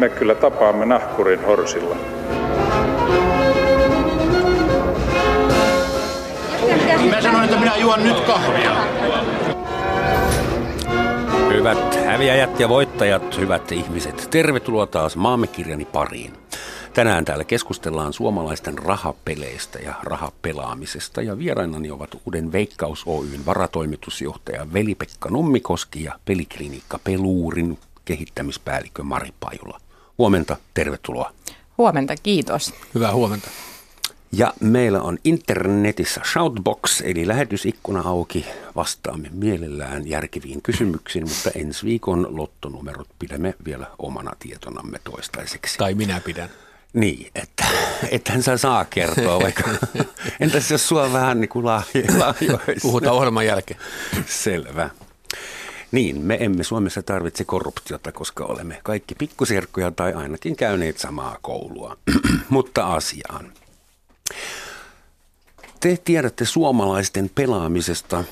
me kyllä tapaamme nahkurin horsilla. Mä sanoin, että minä juon nyt kahvia. Hyvät häviäjät ja voittajat, hyvät ihmiset, tervetuloa taas Maamekirjani pariin. Tänään täällä keskustellaan suomalaisten rahapeleistä ja rahapelaamisesta ja vierainani ovat uuden Veikkaus Oyn varatoimitusjohtaja Veli-Pekka Nummikoski ja peliklinikka Peluurin kehittämispäällikkö Mari Pajula. Huomenta, tervetuloa. Huomenta, kiitos. Hyvää huomenta. Ja meillä on internetissä Shoutbox, eli lähetysikkuna auki. Vastaamme mielellään järkeviin kysymyksiin, mutta ensi viikon lottonumerot pidämme vielä omana tietonamme toistaiseksi. Tai minä pidän. Niin, että ethän sä saa kertoa, vaikka entäs jos sua vähän niin kuin lahjoisi? Puhutaan ohjelman jälkeen. Selvä. Niin, me emme Suomessa tarvitse korruptiota, koska olemme kaikki pikkuserkkuja tai ainakin käyneet samaa koulua. Mutta asiaan. Te tiedätte suomalaisten pelaamisesta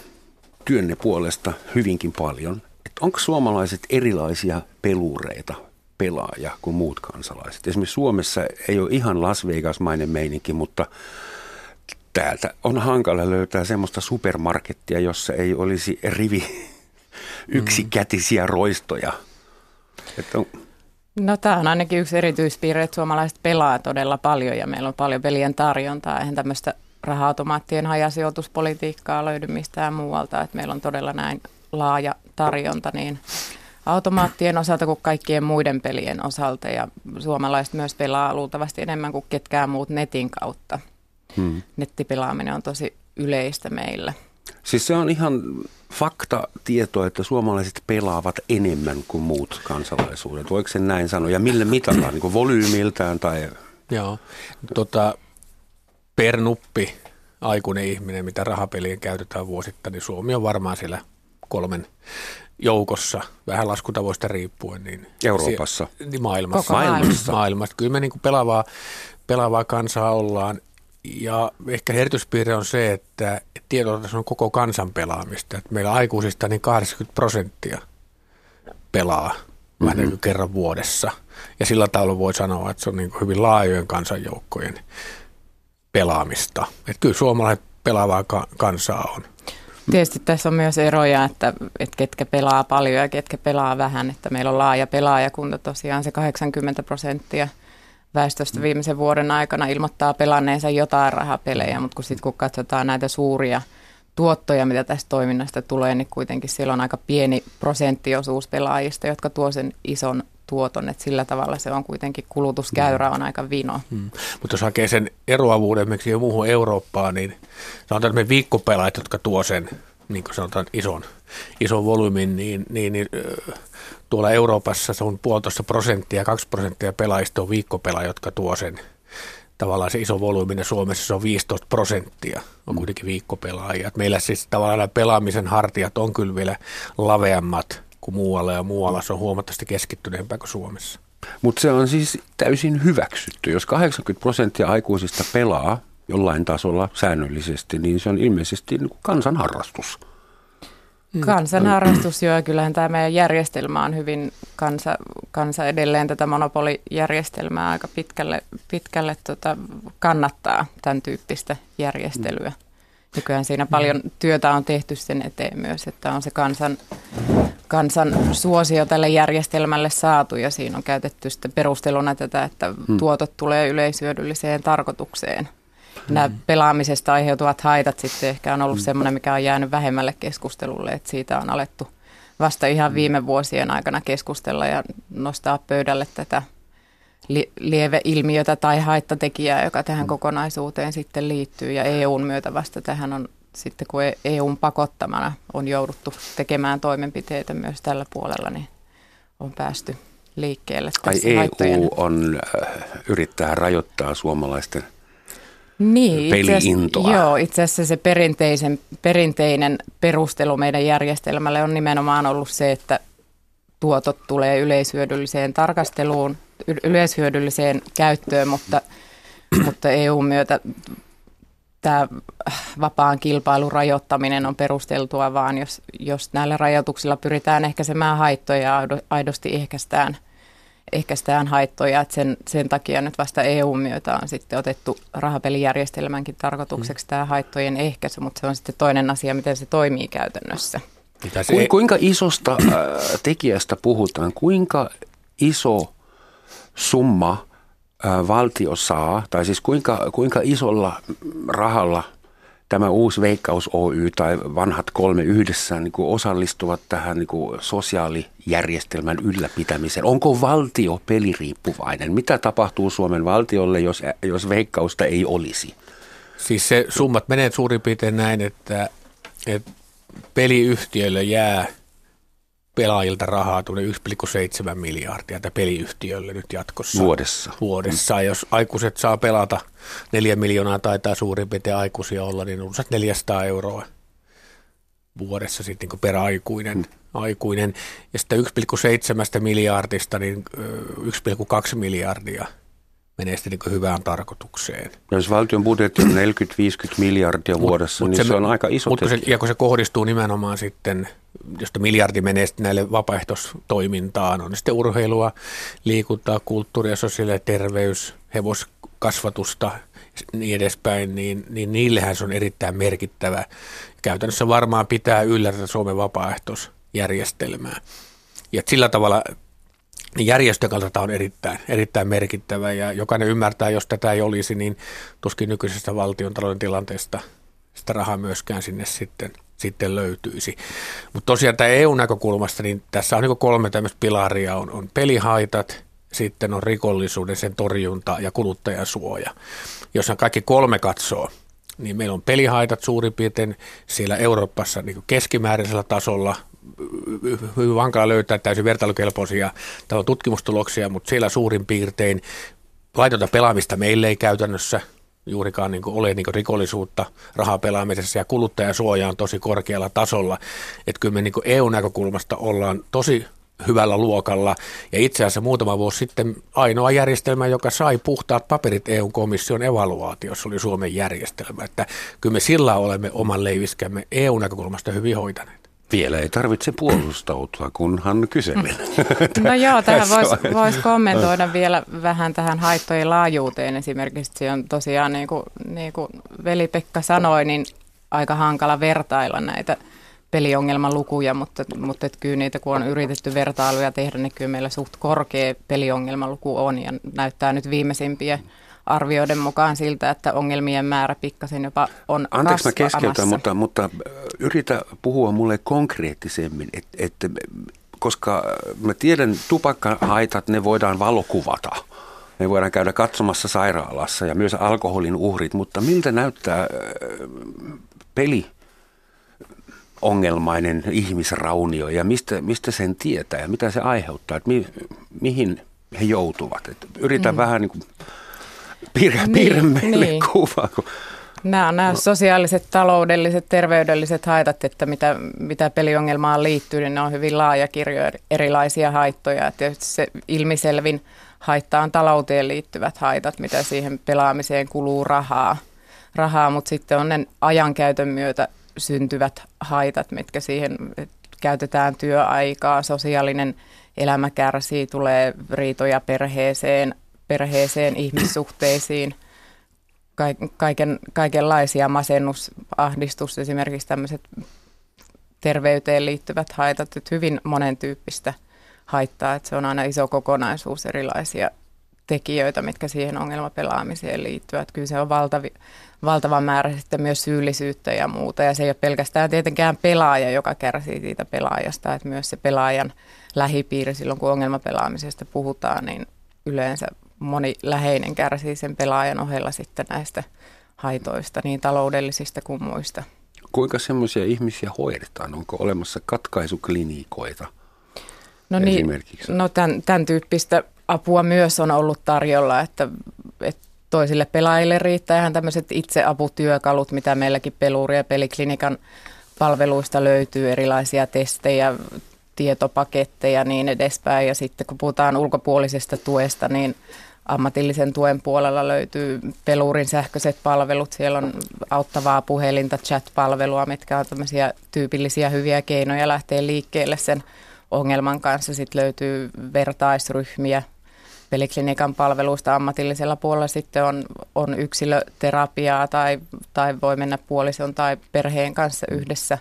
työnne puolesta hyvinkin paljon. Onko suomalaiset erilaisia pelureita, pelaajia kuin muut kansalaiset? Esimerkiksi Suomessa ei ole ihan Las Vegas-mainen meininki, mutta täältä on hankala löytää semmoista supermarkettia, jossa ei olisi rivi yksikätisiä roistoja. Että on, No tämä on ainakin yksi erityispiirre, että suomalaiset pelaa todella paljon ja meillä on paljon pelien tarjontaa. Eihän tämmöistä raha-automaattien hajasijoituspolitiikkaa löydy mistään muualta, että meillä on todella näin laaja tarjonta niin automaattien osalta kuin kaikkien muiden pelien osalta ja suomalaiset myös pelaa luultavasti enemmän kuin ketkään muut netin kautta. Hmm. Nettipelaaminen on tosi yleistä meillä. Siis se on ihan fakta tieto, että suomalaiset pelaavat enemmän kuin muut kansalaisuudet. Voiko sen näin sanoa? Ja millä mitataan? niin volyymiltään tai... Joo. Tota, per nuppi aikuinen ihminen, mitä rahapelien käytetään vuosittain, niin Suomi on varmaan siellä kolmen joukossa, vähän laskutavoista riippuen. Niin Euroopassa? Si- niin maailmassa. Koko maailmassa. maailmassa. Kyllä me niin pelaavaa, pelaavaa kansaa ollaan ja ehkä erityispiirre on se, että tietotaso on koko kansan pelaamista. Että meillä aikuisista niin 80 prosenttia pelaa mm-hmm. vähän kerran vuodessa. Ja sillä tavalla voi sanoa, että se on niin hyvin laajojen kansanjoukkojen pelaamista. Että kyllä suomalaiset pelaavaa kansaa on. Tietysti tässä on myös eroja, että, että ketkä pelaa paljon ja ketkä pelaa vähän. Että meillä on laaja pelaajakunta tosiaan se 80 prosenttia – väestöstä viimeisen vuoden aikana ilmoittaa pelanneensa jotain rahapelejä, mutta kun sitten kun katsotaan näitä suuria tuottoja, mitä tästä toiminnasta tulee, niin kuitenkin siellä on aika pieni prosenttiosuus pelaajista, jotka tuo sen ison tuoton, että sillä tavalla se on kuitenkin kulutuskäyrä on aika vino. Hmm. Mutta jos hakee sen eroavuuden miksi jo muuhun Eurooppaan, niin sanotaan, että me viikkopelaajat, jotka tuo sen niin kuin sanotaan ison, ison volyymin, niin, niin, niin tuolla Euroopassa se on puolitoista prosenttia, kaksi prosenttia pelaajista on viikkopelaa, jotka tuo sen tavallaan se iso volyymin, Suomessa se on 15 prosenttia, on kuitenkin viikkopelaajia. Meillä siis tavallaan pelaamisen hartiat on kyllä vielä laveammat kuin muualla ja muualla se on huomattavasti keskittyneempää kuin Suomessa. Mutta se on siis täysin hyväksytty. Jos 80 prosenttia aikuisista pelaa jollain tasolla säännöllisesti, niin se on ilmeisesti niin kansanharrastus. Mm. Kansanharrastus, joo, kyllähän tämä meidän järjestelmä on hyvin kansa, kansa edelleen tätä monopolijärjestelmää aika pitkälle, pitkälle tota, kannattaa tämän tyyppistä järjestelyä. Nykyään siinä paljon työtä on tehty sen eteen myös, että on se kansan, kansan suosio tälle järjestelmälle saatu ja siinä on käytetty sitten perusteluna tätä, että tuotot tulee yleisyödylliseen tarkoitukseen – nämä pelaamisesta aiheutuvat haitat sitten ehkä on ollut mm. semmoinen, mikä on jäänyt vähemmälle keskustelulle, että siitä on alettu vasta ihan mm. viime vuosien aikana keskustella ja nostaa pöydälle tätä li- lieveilmiötä tai haittatekijää, joka tähän mm. kokonaisuuteen sitten liittyy. Ja EUn myötä vasta tähän on sitten, kun EUn pakottamana on jouduttu tekemään toimenpiteitä myös tällä puolella, niin on päästy liikkeelle. Ai EU haittojen. on, äh, yrittää rajoittaa suomalaisten – niin, peli-intoa. Joo, itse asiassa se perinteisen, perinteinen perustelu meidän järjestelmälle on nimenomaan ollut se, että tuotot tulee yleishyödylliseen tarkasteluun, yleishyödylliseen käyttöön, mutta, mutta EU myötä tämä vapaan kilpailun rajoittaminen on perusteltua, vaan jos, jos näillä rajoituksilla pyritään ehkäisemään haittoja ja aidosti ehkäistään, ehkäistään haittoja, että sen, sen takia nyt vasta EU-myötä on sitten otettu rahapelijärjestelmänkin tarkoitukseksi mm. tämä haittojen ehkäisy, mutta se on sitten toinen asia, miten se toimii käytännössä. se... Kuinka isosta äh, tekijästä puhutaan? Kuinka iso summa äh, valtio saa, tai siis kuinka, kuinka isolla rahalla – tämä uusi Veikkaus Oy tai vanhat kolme yhdessä niin kuin osallistuvat tähän niin kuin sosiaalijärjestelmän ylläpitämiseen? Onko valtio peliriippuvainen? Mitä tapahtuu Suomen valtiolle, jos, jos Veikkausta ei olisi? Siis se summat menee suurin piirtein näin, että, että peliyhtiöille jää pelaajilta rahaa tuli 1,7 miljardia tai peliyhtiölle nyt jatkossa. Vuodessa. Vuodessa. Mm. Jos aikuiset saa pelata 4 miljoonaa taitaa suurin piirtein aikuisia olla, niin on 400 euroa vuodessa sitten niin per aikuinen. Mm. aikuinen. Ja sitten 1,7 miljardista niin 1,2 miljardia – menee sitten niin hyvään tarkoitukseen. Ja jos valtion budjetti on 40-50 miljardia vuodessa, mut niin se, se on aika iso mut kun se, Ja kun se kohdistuu nimenomaan sitten, josta miljardi menee sitten näille vapaaehtoistoimintaan, on sitten urheilua, liikuntaa, kulttuuria, sosiaali- ja terveys, hevoskasvatusta, niin edespäin, niin, niin niillehän se on erittäin merkittävä. Käytännössä varmaan pitää yllä tätä Suomen vapaaehtoisjärjestelmää. Ja sillä tavalla järjestön kannalta on erittäin, erittäin merkittävä ja jokainen ymmärtää, jos tätä ei olisi, niin tuskin nykyisestä valtion talouden tilanteesta sitä rahaa myöskään sinne sitten, sitten löytyisi. Mutta tosiaan tämä EU-näkökulmasta, niin tässä on niin kolme tämmöistä pilaria, on, on pelihaitat, sitten on rikollisuuden sen torjunta ja kuluttajasuoja. Jos kaikki kolme katsoo, niin meillä on pelihaitat suurin piirtein siellä Euroopassa niin keskimääräisellä tasolla, hyvin vankala löytää täysin vertailukelpoisia on tutkimustuloksia, mutta siellä suurin piirtein laitonta pelaamista meille ei käytännössä juurikaan niin ole niin rikollisuutta rahapelaamisessa ja kuluttajasuoja on tosi korkealla tasolla. Että kyllä me niin EU-näkökulmasta ollaan tosi hyvällä luokalla. Ja itse asiassa muutama vuosi sitten ainoa järjestelmä, joka sai puhtaat paperit EU-komission evaluaatiossa, oli Suomen järjestelmä. Että kyllä me sillä olemme oman leiviskämme EU-näkökulmasta hyvin hoitaneet. Vielä ei tarvitse puolustautua, kunhan kyselin. No joo, tähän voisi vois kommentoida vielä vähän tähän haittojen laajuuteen. Esimerkiksi se on tosiaan, niin kuin, niin kuin veli-Pekka sanoi, niin aika hankala vertailla näitä peliongelmalukuja, mutta, mutta et kyllä niitä kun on yritetty vertailuja tehdä, niin kyllä meillä suht korkea peliongelmaluku on ja näyttää nyt viimeisimpiä arvioiden mukaan siltä, että ongelmien määrä pikkasen jopa on Anteeksi mä keskeytän, mutta, mutta yritä puhua mulle konkreettisemmin, että et, koska mä tiedän tupakkahaitat, ne voidaan valokuvata. Me voidaan käydä katsomassa sairaalassa ja myös alkoholin uhrit, mutta miltä näyttää peli ongelmainen ihmisraunio ja mistä, mistä sen tietää ja mitä se aiheuttaa, että mi, mihin he joutuvat. Et yritän mm. vähän niin kuin piirrä, niin, piirrä meille niin. kuvaa. Kun Nämä on nämä no. sosiaaliset, taloudelliset, terveydelliset haitat, että mitä, mitä peliongelmaan liittyy, niin ne on hyvin laaja kirjo erilaisia haittoja. Että se ilmiselvin haitta on talouteen liittyvät haitat, mitä siihen pelaamiseen kuluu rahaa, rahaa mutta sitten on ne ajankäytön myötä syntyvät haitat, mitkä siihen käytetään työaikaa, sosiaalinen elämä kärsii, tulee riitoja perheeseen, perheeseen, ihmissuhteisiin, kaiken, kaikenlaisia masennus, ahdistus, esimerkiksi tämmöiset terveyteen liittyvät haitat, että hyvin monen tyyppistä haittaa, että se on aina iso kokonaisuus erilaisia tekijöitä, mitkä siihen ongelmapelaamiseen liittyvät. Kyllä se on valtavi, valtava määrä sitten myös syyllisyyttä ja muuta. Ja se ei ole pelkästään tietenkään pelaaja, joka kärsii siitä pelaajasta, että myös se pelaajan lähipiiri silloin, kun ongelmapelaamisesta puhutaan, niin yleensä moni läheinen kärsii sen pelaajan ohella sitten näistä haitoista, niin taloudellisista kuin muista. Kuinka semmoisia ihmisiä hoidetaan? Onko olemassa katkaisuklinikoita? No niin, no tämän, tämän tyyppistä apua myös on ollut tarjolla, että, että toisille pelaajille riittää ihan tämmöiset itseaputyökalut, mitä meilläkin peluri- ja peliklinikan palveluista löytyy, erilaisia testejä, tietopaketteja niin edespäin. Ja sitten kun puhutaan ulkopuolisesta tuesta, niin ammatillisen tuen puolella löytyy pelurin sähköiset palvelut. Siellä on auttavaa puhelinta, chat-palvelua, mitkä on tämmöisiä tyypillisiä hyviä keinoja lähteä liikkeelle sen ongelman kanssa. Sitten löytyy vertaisryhmiä – peliklinikan palveluista ammatillisella puolella sitten on, on yksilöterapiaa tai, tai voi mennä puolison tai perheen kanssa yhdessä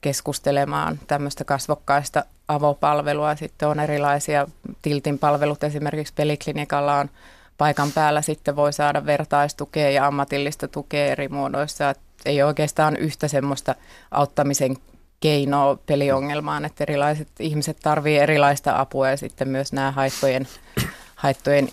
keskustelemaan tämmöistä kasvokkaista avopalvelua. Sitten on erilaisia tiltin palvelut, esimerkiksi peliklinikalla on paikan päällä sitten voi saada vertaistukea ja ammatillista tukea eri muodoissa. Et ei oikeastaan yhtä semmoista auttamisen keinoa peliongelmaan, että erilaiset ihmiset tarvitsevat erilaista apua ja sitten myös nämä haittojen, haittojen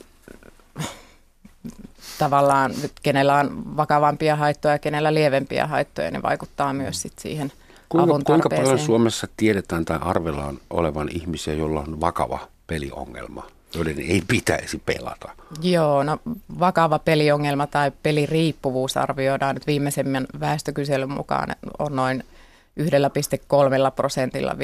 tavallaan, kenellä on vakavampia haittoja ja kenellä lievempiä haittoja, niin vaikuttaa myös sit siihen kuinka, kuinka paljon Suomessa tiedetään tai arvellaan olevan ihmisiä, joilla on vakava peliongelma? joiden ei pitäisi pelata? Joo, no vakava peliongelma tai peliriippuvuus arvioidaan nyt viimeisemmän väestökyselyn mukaan on noin 1,3 prosentilla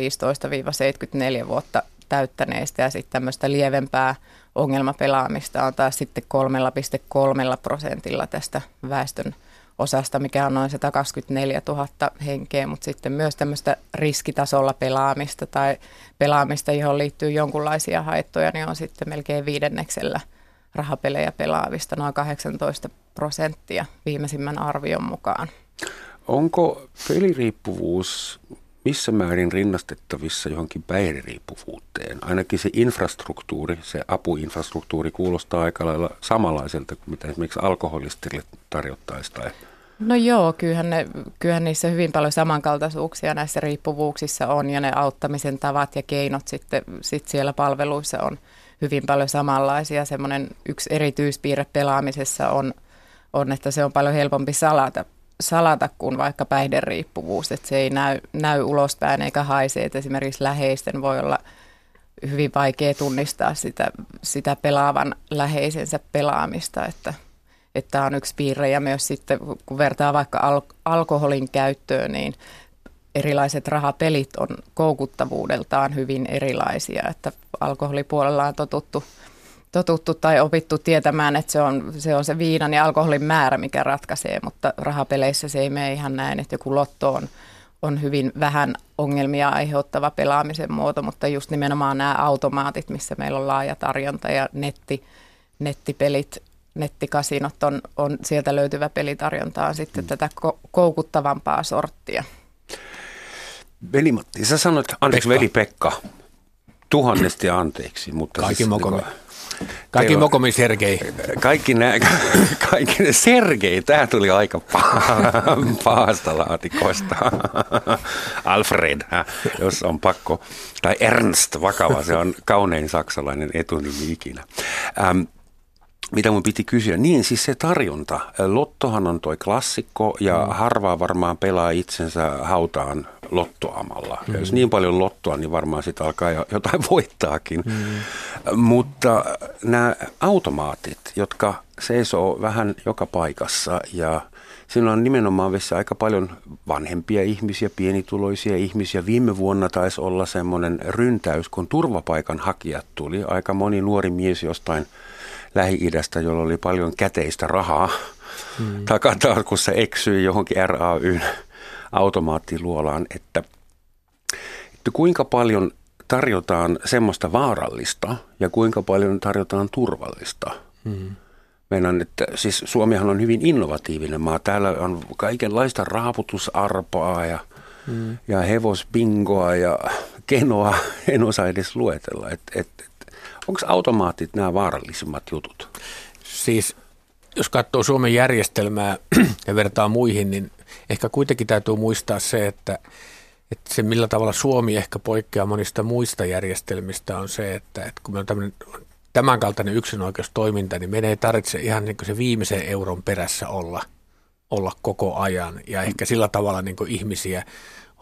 15-74 vuotta täyttäneistä ja sitten tämmöistä lievempää ongelmapelaamista on taas sitten 3,3 prosentilla tästä väestön osasta, mikä on noin 124 000 henkeä, mutta sitten myös tämmöistä riskitasolla pelaamista tai pelaamista, johon liittyy jonkunlaisia haittoja, niin on sitten melkein viidenneksellä rahapelejä pelaavista, noin 18 prosenttia viimeisimmän arvion mukaan. Onko peliriippuvuus missä määrin rinnastettavissa johonkin päihderiippuvuuteen? Ainakin se infrastruktuuri, se apuinfrastruktuuri kuulostaa aika lailla samanlaiselta kuin mitä esimerkiksi alkoholistille tarjottaisiin tai No joo, kyllähän, ne, kyllähän niissä hyvin paljon samankaltaisuuksia näissä riippuvuuksissa on ja ne auttamisen tavat ja keinot sitten sit siellä palveluissa on hyvin paljon samanlaisia. Semmoinen yksi erityispiirre pelaamisessa on, on, että se on paljon helpompi salata, salata kuin vaikka päihderiippuvuus, että se ei näy, näy ulospäin eikä haise, että esimerkiksi läheisten voi olla hyvin vaikea tunnistaa sitä, sitä pelaavan läheisensä pelaamista, että – että on yksi piirre. Ja myös sitten kun vertaa vaikka al- alkoholin käyttöön, niin erilaiset rahapelit on koukuttavuudeltaan hyvin erilaisia, että alkoholipuolella on totuttu, totuttu tai opittu tietämään, että se on, se on se viinan ja alkoholin määrä, mikä ratkaisee, mutta rahapeleissä se ei mene ihan näin, että joku lotto on, on hyvin vähän ongelmia aiheuttava pelaamisen muoto, mutta just nimenomaan nämä automaatit, missä meillä on laaja tarjonta ja netti, nettipelit nettikasinot on, on sieltä löytyvä pelitarjonta on sitten mm. tätä ko- koukuttavampaa sorttia. Veli Matti, sä sanoit, anteeksi Pekka. veli Pekka, tuhannesti anteeksi. Mutta Kaikki siis, mokomi. Kaikki mokomi Sergei. Kaikki, nä, kaikki ne Sergei, tämä tuli aika pahasta laatikosta. Alfred, jos on pakko. Tai Ernst, vakava, se on kaunein saksalainen etunimi ikinä. Ähm, mitä mun piti kysyä? Niin, siis se tarjonta. Lottohan on toi klassikko ja mm. harvaa varmaan pelaa itsensä hautaan lottoamalla. Mm. Ja jos niin paljon lottoa, niin varmaan sitä alkaa jotain voittaakin. Mm. Mutta nämä automaatit, jotka seisoo vähän joka paikassa ja Siinä on nimenomaan vessa aika paljon vanhempia ihmisiä, pienituloisia ihmisiä. Viime vuonna taisi olla semmoinen ryntäys, kun turvapaikan hakijat tuli. Aika moni nuori mies jostain Lähi-idästä, jolla oli paljon käteistä rahaa. Mm. Takatarkussa eksyi johonkin RAYn automaattiluolaan, että, että kuinka paljon tarjotaan semmoista vaarallista ja kuinka paljon tarjotaan turvallista. Mm. Meidän, että siis Suomihan on hyvin innovatiivinen maa. Täällä on kaikenlaista raaputusarpaa ja, mm. ja hevosbingoa ja kenoa. En osaa edes luetella. Et, et, Onko automaatit nämä vaarallisimmat jutut? Siis jos katsoo Suomen järjestelmää ja vertaa muihin, niin ehkä kuitenkin täytyy muistaa se, että, että se millä tavalla Suomi ehkä poikkeaa monista muista järjestelmistä on se, että, että kun meillä on tämän kaltainen yksinoikeustoiminta, niin meidän ei tarvitse ihan niin se viimeisen euron perässä olla, olla koko ajan ja ehkä sillä tavalla niin ihmisiä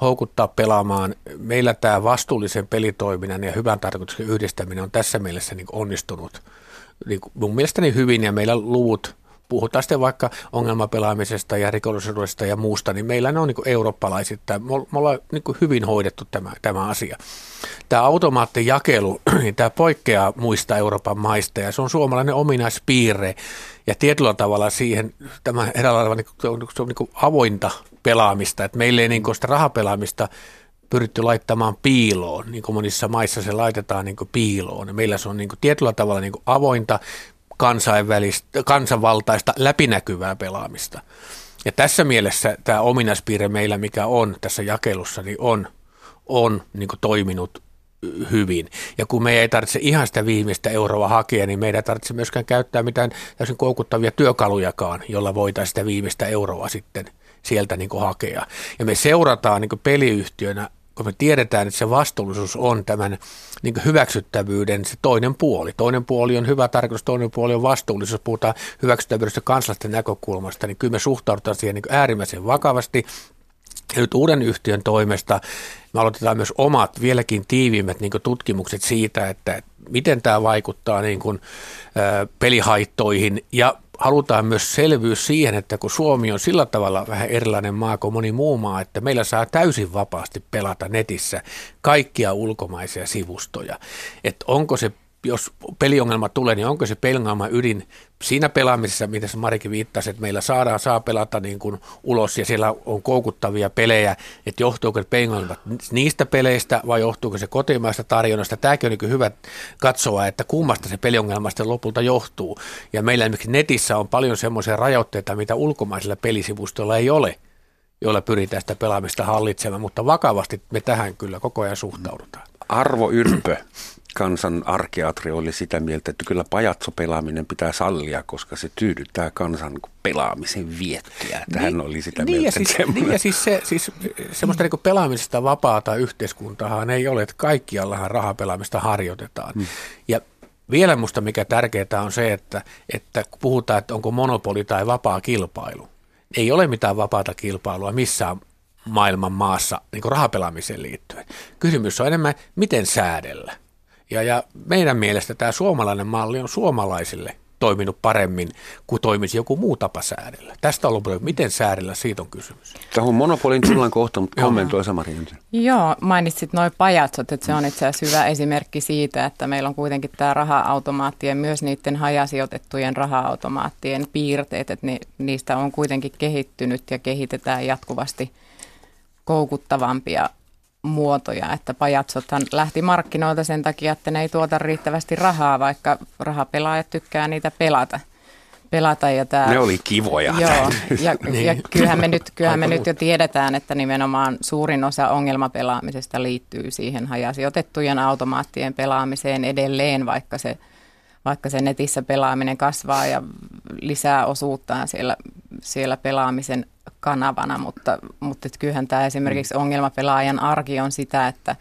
houkuttaa pelaamaan. Meillä tämä vastuullisen pelitoiminnan ja hyvän tarkoituksen yhdistäminen on tässä mielessä niin onnistunut niin mun mielestäni hyvin ja meillä luvut, puhutaan sitten vaikka ongelmapelaamisesta ja rikollisuudesta ja muusta, niin meillä ne on niin eurooppalaiset. Me ollaan niin hyvin hoidettu tämä, tämä asia. Tämä automaattijakelu, niin tämä poikkeaa muista Euroopan maista ja se on suomalainen ominaispiirre. Ja tietyllä tavalla siihen tämä eräänlailla niin, se on niin avointa pelaamista, että meillä ei niin sitä rahapelaamista pyritty laittamaan piiloon, niin kuin monissa maissa se laitetaan niin kuin piiloon. Ja meillä se on niin kuin tietyllä tavalla niin kuin avointa, kansainvälistä, kansanvaltaista, läpinäkyvää pelaamista. Ja tässä mielessä tämä ominaispiirre meillä, mikä on tässä jakelussa, niin on, on niin kuin toiminut hyvin. Ja kun me ei tarvitse ihan sitä viimeistä euroa hakea, niin meidän ei tarvitse myöskään käyttää mitään täysin koukuttavia työkalujakaan, jolla voitaisiin sitä viimeistä euroa sitten sieltä niin kuin hakea. Ja me seurataan niin kuin peliyhtiönä kun me tiedetään, että se vastuullisuus on tämän niin hyväksyttävyyden se toinen puoli. Toinen puoli on hyvä tarkoitus, toinen puoli on vastuullisuus. Puhutaan hyväksyttävyydestä kansalaisten näkökulmasta, niin kyllä me suhtaudutaan siihen niin äärimmäisen vakavasti. Ja nyt uuden yhtiön toimesta me aloitetaan myös omat vieläkin tiiviimmät niin tutkimukset siitä, että miten tämä vaikuttaa niin kuin, pelihaittoihin ja halutaan myös selvyys siihen, että kun Suomi on sillä tavalla vähän erilainen maa kuin moni muu maa, että meillä saa täysin vapaasti pelata netissä kaikkia ulkomaisia sivustoja. Että onko se jos peliongelma tulee, niin onko se peliongelma ydin siinä pelaamisessa, mitä se Marikin viittasi, että meillä saadaan, saa pelata niin kuin ulos ja siellä on koukuttavia pelejä, että johtuuko peliongelmat niistä peleistä vai johtuuko se kotimaista tarjonnasta. Tämäkin on niin hyvä katsoa, että kummasta se peliongelma sitten lopulta johtuu. Ja meillä esimerkiksi netissä on paljon semmoisia rajoitteita, mitä ulkomaisilla pelisivustoilla ei ole joilla pyritään sitä pelaamista hallitsemaan, mutta vakavasti me tähän kyllä koko ajan suhtaudutaan. Arvo Yrpö, kansan arkeatri oli sitä mieltä, että kyllä pajatsopelaaminen pitää sallia, koska se tyydyttää kansan pelaamisen viettiä. Tähän niin, oli sitä niin mieltä. Ja siis, niin ja siis, se, siis semmoista niin pelaamisesta vapaata yhteiskuntaahan ei ole, että kaikkiallahan rahapelaamista harjoitetaan. Hmm. Ja vielä musta mikä tärkeää on se, että, että kun puhutaan, että onko monopoli tai vapaa kilpailu, ei ole mitään vapaata kilpailua missään maailman maassa niin rahapelaamiseen liittyen. Kysymys on enemmän, miten säädellä. Ja, ja meidän mielestä tämä suomalainen malli on suomalaisille toiminut paremmin kuin toimisi joku muu tapa säädellä. Tästä on ollut miten säädellä, siitä on kysymys. Tähän monopolin tullaan kohta, mutta kommentoi Samari Joo, mainitsit noin pajatsot, että se on itse asiassa hyvä esimerkki siitä, että meillä on kuitenkin tämä raha-automaattien, myös niiden hajasijoitettujen raha-automaattien piirteet, että ni, niistä on kuitenkin kehittynyt ja kehitetään jatkuvasti koukuttavampia muotoja, että pajatsothan lähti markkinoilta sen takia, että ne ei tuota riittävästi rahaa, vaikka rahapelaajat tykkää niitä pelata. pelata ja tää, ne oli kivoja. Joo, ja, niin. ja kyllähän me nyt, kyllähän me nyt jo tiedetään, että nimenomaan suurin osa ongelmapelaamisesta liittyy siihen hajasijoitettujen automaattien pelaamiseen edelleen, vaikka se, vaikka se netissä pelaaminen kasvaa ja lisää osuuttaan siellä, siellä pelaamisen kanavana, mutta, mutta et kyllähän tämä esimerkiksi ongelmapelaajan arki on sitä, että,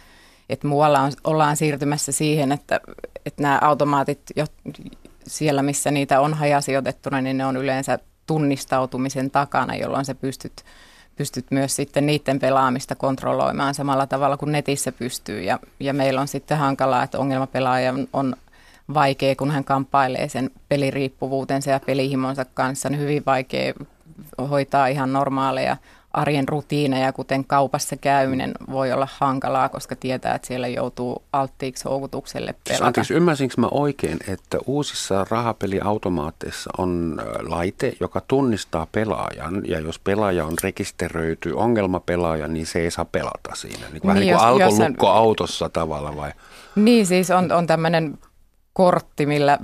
että muualla on, ollaan siirtymässä siihen, että, että nämä automaatit jo, siellä, missä niitä on hajasijoitettuna, niin ne on yleensä tunnistautumisen takana, jolloin se pystyt, pystyt myös sitten niiden pelaamista kontrolloimaan samalla tavalla kuin netissä pystyy. Ja, ja meillä on sitten hankalaa, että ongelmapelaaja on vaikea, kun hän kamppailee sen peliriippuvuutensa ja pelihimonsa kanssa, niin hyvin vaikea hoitaa ihan normaaleja arjen rutiineja, kuten kaupassa käyminen, voi olla hankalaa, koska tietää, että siellä joutuu alttiiksi houkutukselle siis pelata. Anteeksi, ymmärsinkö mä oikein, että uusissa rahapeliautomaatteissa on laite, joka tunnistaa pelaajan, ja jos pelaaja on rekisteröity ongelmapelaaja, niin se ei saa pelata siinä. Niin vähän niin, niin kuin alkolukko autossa tavalla vai? Niin, siis on, on tämmöinen kortti, millä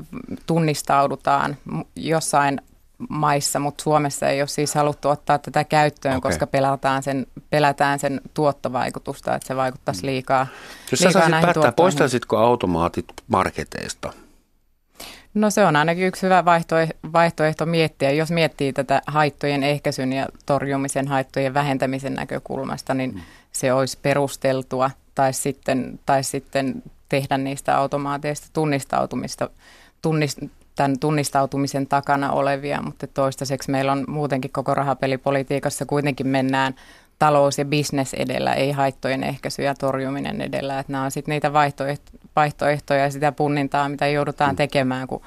tunnistaudutaan jossain maissa, mutta Suomessa ei ole siis haluttu ottaa tätä käyttöön, okay. koska pelätään sen, pelätään sen tuottovaikutusta, että se vaikuttaisi mm. liikaa. Jos liikaa sä saisit päättää, poistaisitko automaatit marketeista? No se on ainakin yksi hyvä vaihtoehto, vaihtoehto miettiä. Jos miettii tätä haittojen ehkäisyn ja torjumisen, haittojen vähentämisen näkökulmasta, niin mm. se olisi perusteltua. Tai sitten, tai sitten tehdä niistä automaateista tunnistautumista, tunnist, tämän tunnistautumisen takana olevia, mutta toistaiseksi meillä on muutenkin koko rahapelipolitiikassa kuitenkin mennään talous ja bisnes edellä, ei haittojen ehkäisy ja torjuminen edellä. Että nämä on sitten niitä vaihtoehtoja ja sitä punnintaa, mitä joudutaan mm. tekemään, kun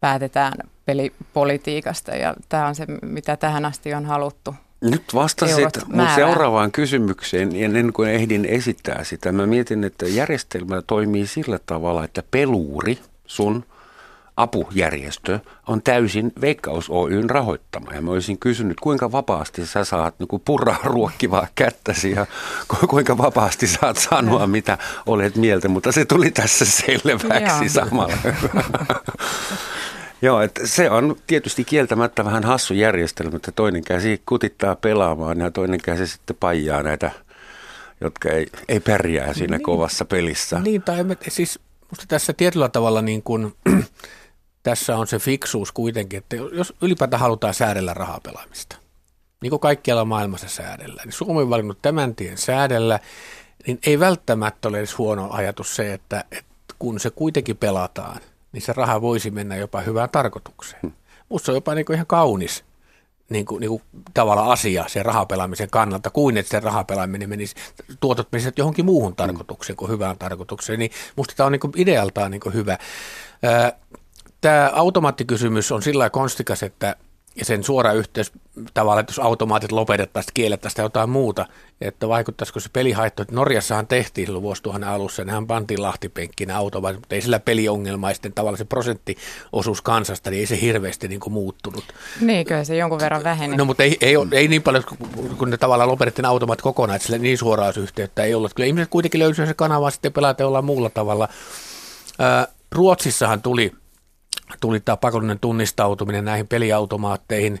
päätetään pelipolitiikasta ja tämä on se, mitä tähän asti on haluttu. Nyt vastasit mun seuraavaan kysymykseen ennen kuin ehdin esittää sitä. Mä mietin, että järjestelmä toimii sillä tavalla, että peluuri, sun apujärjestö on täysin Veikkaus Oyn rahoittama. Ja mä olisin kysynyt, kuinka vapaasti sä saat niin purraa ruokkivaa kättäsi ja kuinka vapaasti saat sanoa, mitä olet mieltä, mutta se tuli tässä selväksi samalla. Joo, että se on tietysti kieltämättä vähän hassu järjestelmä, että toinen käsi kutittaa pelaamaan ja toinen käsi sitten paijaa näitä, jotka ei, ei pärjää siinä niin, kovassa pelissä. Niin, tai siis musta tässä tietyllä tavalla niin kuin, tässä on se fiksuus kuitenkin, että jos ylipäätään halutaan säädellä rahapelaamista, niin kuin kaikkialla maailmassa säädellä, niin Suomi on valinnut tämän tien säädellä, niin ei välttämättä ole edes huono ajatus se, että, että kun se kuitenkin pelataan, niin se raha voisi mennä jopa hyvään tarkoitukseen. Hmm. Musta se on jopa niin kuin ihan kaunis niin kuin, niin kuin tavalla asia sen rahapelaamisen kannalta, kuin että se rahapelaaminen menisi, tuotot menisivät johonkin muuhun tarkoitukseen kuin hyvään tarkoitukseen. Niin musta tämä on niin kuin idealtaan niin kuin hyvä. Tämä automaattikysymys on sillä konstikas, että ja sen suora yhteys tavallaan, että jos automaatit lopetettaisiin, kiellettäisiin jotain muuta, että vaikuttaisiko se pelihaitto, että Norjassahan tehtiin silloin vuosituhannen alussa, nehän pantiin lahtipenkkinä automaatit, mutta ei sillä peliongelma, ja sitten tavallaan se prosenttiosuus kansasta, niin ei se hirveästi niin kuin muuttunut. Niin, kyllä se jonkun verran väheni. No, mutta ei, ei, ei niin paljon, kun ne tavallaan lopetettiin automaatit kokonaan, että sillä niin suoraa yhteyttä ei ollut. Kyllä ihmiset kuitenkin löysivät se kanava sitten pelata jollain muulla tavalla. Ruotsissahan tuli tuli tämä pakollinen tunnistautuminen näihin peliautomaatteihin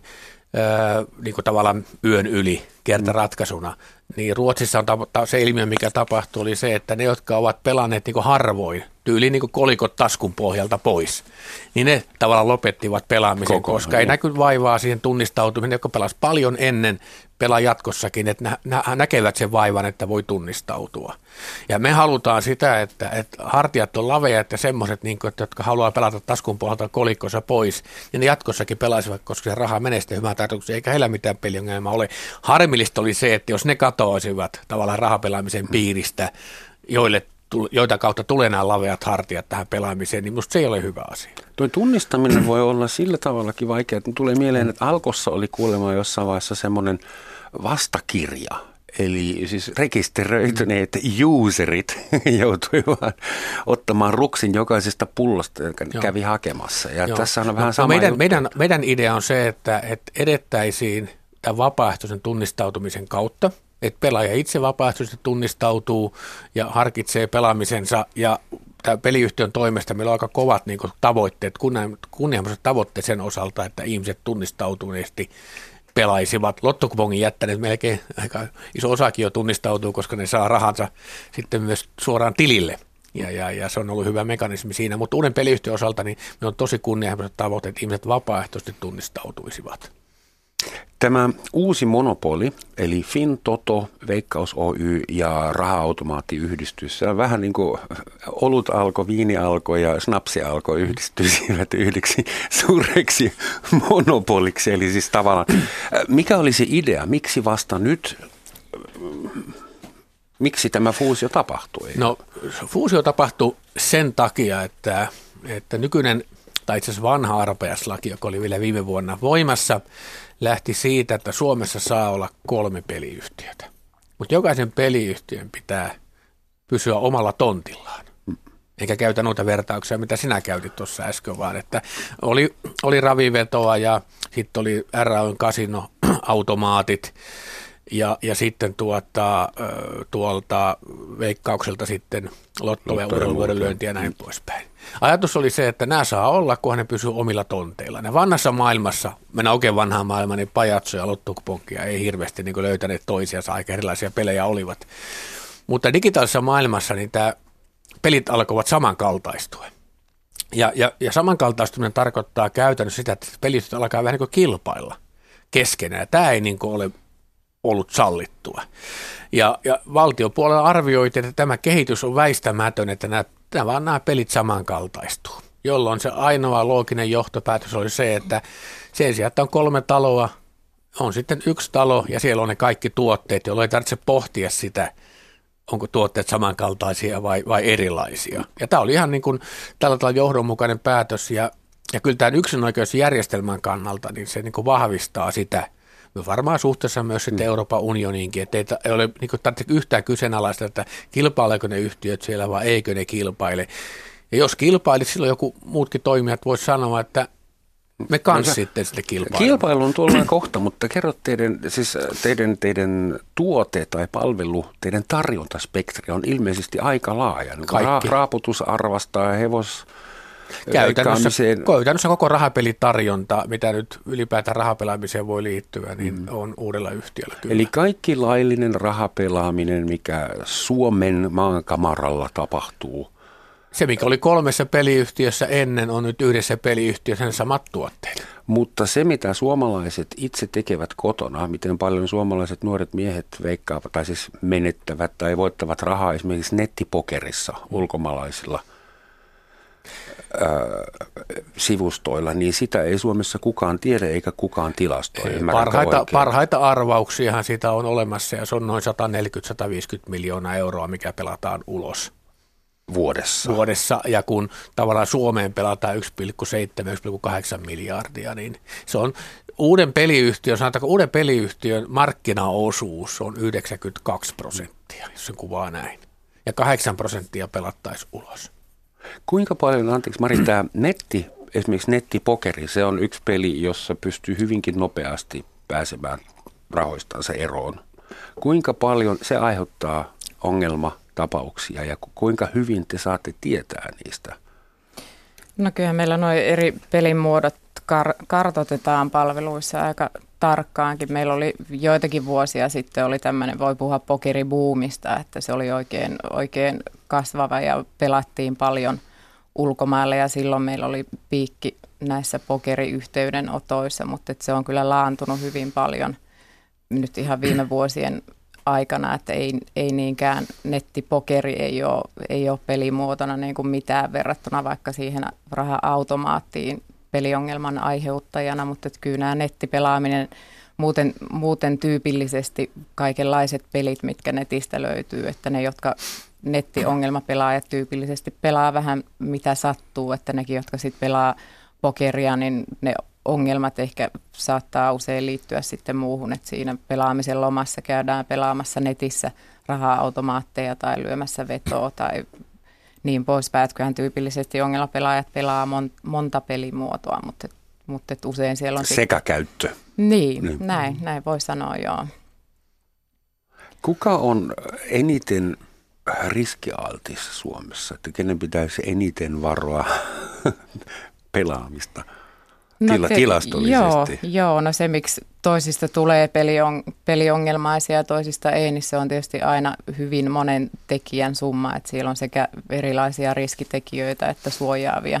niin kuin tavallaan yön yli kertaratkaisuna, niin Ruotsissa on tapa, se ilmiö, mikä tapahtui, oli se, että ne, jotka ovat pelanneet niin harvoin, tyyli niin kolikot taskun pohjalta pois, niin ne tavallaan lopettivat pelaamisen, Koko, koska ei näky vaivaa siihen tunnistautuminen, joka pelasi paljon ennen pelaa jatkossakin, että nä, nä, näkevät sen vaivan, että voi tunnistautua. Ja me halutaan sitä, että, että hartiat on laveja, että semmoiset, niin kuin, jotka haluaa pelata taskun pohjalta kolikkosa pois, niin ne jatkossakin pelaisivat, koska se raha menee sitten hyvään tarkoitukseen, eikä heillä mitään peliongelmaa ole. Harmillista oli se, että jos ne katoaisivat tavallaan rahapelaamisen piiristä, joille joita kautta tulee nämä laveat hartiat tähän pelaamiseen, niin musta se ei ole hyvä asia. Tuo tunnistaminen voi olla sillä tavallakin vaikea, että tulee mieleen, että Alkossa oli kuulemma jossain vaiheessa semmoinen vastakirja, Eli siis rekisteröityneet userit joutuivat ottamaan ruksin jokaisesta pullosta, joka Joo. kävi hakemassa. Ja Joo. tässä on no, vähän no, sama meidän, juttu. meidän, meidän idea on se, että, että edettäisiin tämän vapaaehtoisen tunnistautumisen kautta, että pelaaja itse vapaaehtoisesti tunnistautuu ja harkitsee pelaamisensa ja peliyhtiön toimesta meillä on aika kovat niin kuin, tavoitteet, kunnianhimoiset tavoitteet sen osalta, että ihmiset tunnistautuneesti pelaisivat. Lottokupongin jättäneet melkein aika iso osakin jo tunnistautuu, koska ne saa rahansa sitten myös suoraan tilille. Ja, ja, ja se on ollut hyvä mekanismi siinä, mutta uuden peliyhtiön osalta niin me on tosi kunnianhimoiset tavoitteet, että ihmiset vapaaehtoisesti tunnistautuisivat. Tämä uusi monopoli, eli FinToto, Veikkaus Oy ja Raha-automaattiyhdistys, se on vähän niin kuin olut alko, viini alko ja snapsi alko yhdistyisivät yhdeksi suureksi monopoliksi. Eli siis tavallaan, mikä oli se idea, miksi vasta nyt, miksi tämä fuusio tapahtui? No fuusio tapahtui sen takia, että, että nykyinen tai itse asiassa vanha arpajaislaki, joka oli vielä viime vuonna voimassa, lähti siitä, että Suomessa saa olla kolme peliyhtiötä. Mutta jokaisen peliyhtiön pitää pysyä omalla tontillaan. Eikä käytä noita vertauksia, mitä sinä käytit tuossa äsken, vaan että oli, oli ravivetoa ja sitten oli RAYn kasinoautomaatit ja, ja sitten tuota, tuolta veikkaukselta sitten lotto- ja urheiluvuodenlyöntiä ja näin poispäin. Ajatus oli se, että nämä saa olla, kunhan ne pysyy omilla tonteilla. Ne vanhassa maailmassa, mennä oikein vanhaan maailmaan, niin pajatso ja lottokuponkkia ei hirveästi niin löytäneet toisiansa, aika erilaisia pelejä olivat. Mutta digitaalisessa maailmassa niin tämä pelit alkoivat samankaltaistua. Ja, ja, ja samankaltaistuminen tarkoittaa käytännössä sitä, että pelit alkaa vähän niin kuin kilpailla keskenään. Tämä ei niin kuin ole ollut sallittua. Ja, ja valtiopuolella arvioitiin, että tämä kehitys on väistämätön, että nämä, nämä, nämä pelit samankaltaistuu. Jolloin se ainoa looginen johtopäätös oli se, että sen sijaan, että on kolme taloa, on sitten yksi talo ja siellä on ne kaikki tuotteet, jolloin ei tarvitse pohtia sitä, onko tuotteet samankaltaisia vai, vai erilaisia. Ja tämä oli ihan niin kuin tällä tavalla johdonmukainen päätös ja, ja kyllä tämän yksinoikeusjärjestelmän kannalta niin se niin kuin vahvistaa sitä – varmaan suhteessa myös sitten mm. Euroopan unioniinkin, että ei ole niin kuin, yhtään kyseenalaista, että kilpaileeko ne yhtiöt siellä vai eikö ne kilpaile. Ja jos kilpailit, silloin joku muutkin toimijat voisi sanoa, että me kans no, sitten sitten kilpailu. Kilpailu on tuolla kohta, mutta kerro teidän, siis teidän, teidän tuote tai palvelu, teidän tarjontaspektri on ilmeisesti aika laaja. Niin Kaikki. Ra- raaputusarvasta ja hevos Käytännössä, käytännössä koko rahapelitarjonta, mitä nyt ylipäätään rahapelaamiseen voi liittyä, niin mm. on uudella yhtiöllä kyllä. Eli kaikki laillinen rahapelaaminen, mikä Suomen maankamaralla tapahtuu. Se, mikä oli kolmessa peliyhtiössä ennen, on nyt yhdessä peliyhtiössä ne samat tuotteet. Mutta se, mitä suomalaiset itse tekevät kotona, miten paljon suomalaiset nuoret miehet veikkaavat tai siis menettävät tai voittavat rahaa esimerkiksi nettipokerissa ulkomaalaisilla – sivustoilla, niin sitä ei Suomessa kukaan tiedä eikä kukaan tilastoi. Parhaita, parhaita arvauksiahan siitä on olemassa ja se on noin 140-150 miljoonaa euroa, mikä pelataan ulos. Vuodessa. Vuodessa, ja kun tavallaan Suomeen pelataan 1,7-1,8 miljardia, niin se on uuden peliyhtiön, sanotaanko uuden peliyhtiön markkinaosuus on 92 prosenttia, jos se kuvaa näin. Ja 8 prosenttia pelattaisi ulos. Kuinka paljon, anteeksi Mari, tämä netti, esimerkiksi nettipokeri, se on yksi peli, jossa pystyy hyvinkin nopeasti pääsemään rahoistansa eroon. Kuinka paljon se aiheuttaa ongelmatapauksia ja kuinka hyvin te saatte tietää niistä? No kyllä meillä nuo eri pelimuodot kar- kartoitetaan palveluissa aika tarkkaankin. Meillä oli joitakin vuosia sitten oli tämmöinen, voi puhua pokeribuumista, että se oli oikein, oikein kasvava ja pelattiin paljon ulkomailla ja silloin meillä oli piikki näissä pokeriyhteydenotoissa, mutta se on kyllä laantunut hyvin paljon nyt ihan viime vuosien aikana, että ei, ei niinkään nettipokeri ei ole, ei ole pelimuotona niin kuin mitään verrattuna vaikka siihen raha-automaattiin peliongelman aiheuttajana, mutta että kyllä nämä nettipelaaminen, muuten, muuten tyypillisesti kaikenlaiset pelit, mitkä netistä löytyy, että ne, jotka nettiongelmapelaajat tyypillisesti pelaa vähän mitä sattuu, että nekin, jotka sitten pelaa pokeria, niin ne ongelmat ehkä saattaa usein liittyä sitten muuhun, että siinä pelaamisen lomassa käydään pelaamassa netissä raha-automaatteja tai lyömässä vetoa tai niin poispäin. Että kyllähän tyypillisesti ongelmapelaajat pelaa mon, monta pelimuotoa, mutta, mutta usein siellä on... Sekä käyttö. Niin, niin, näin, näin voi sanoa, joo. Kuka on eniten riskialtis Suomessa, että kenen pitäisi eniten varoa pelaamista? No Tila, tilastollisesti. Joo, joo, no se miksi toisista tulee pelion, peliongelmaisia ja toisista ei, niin se on tietysti aina hyvin monen tekijän summa, että siellä on sekä erilaisia riskitekijöitä että suojaavia,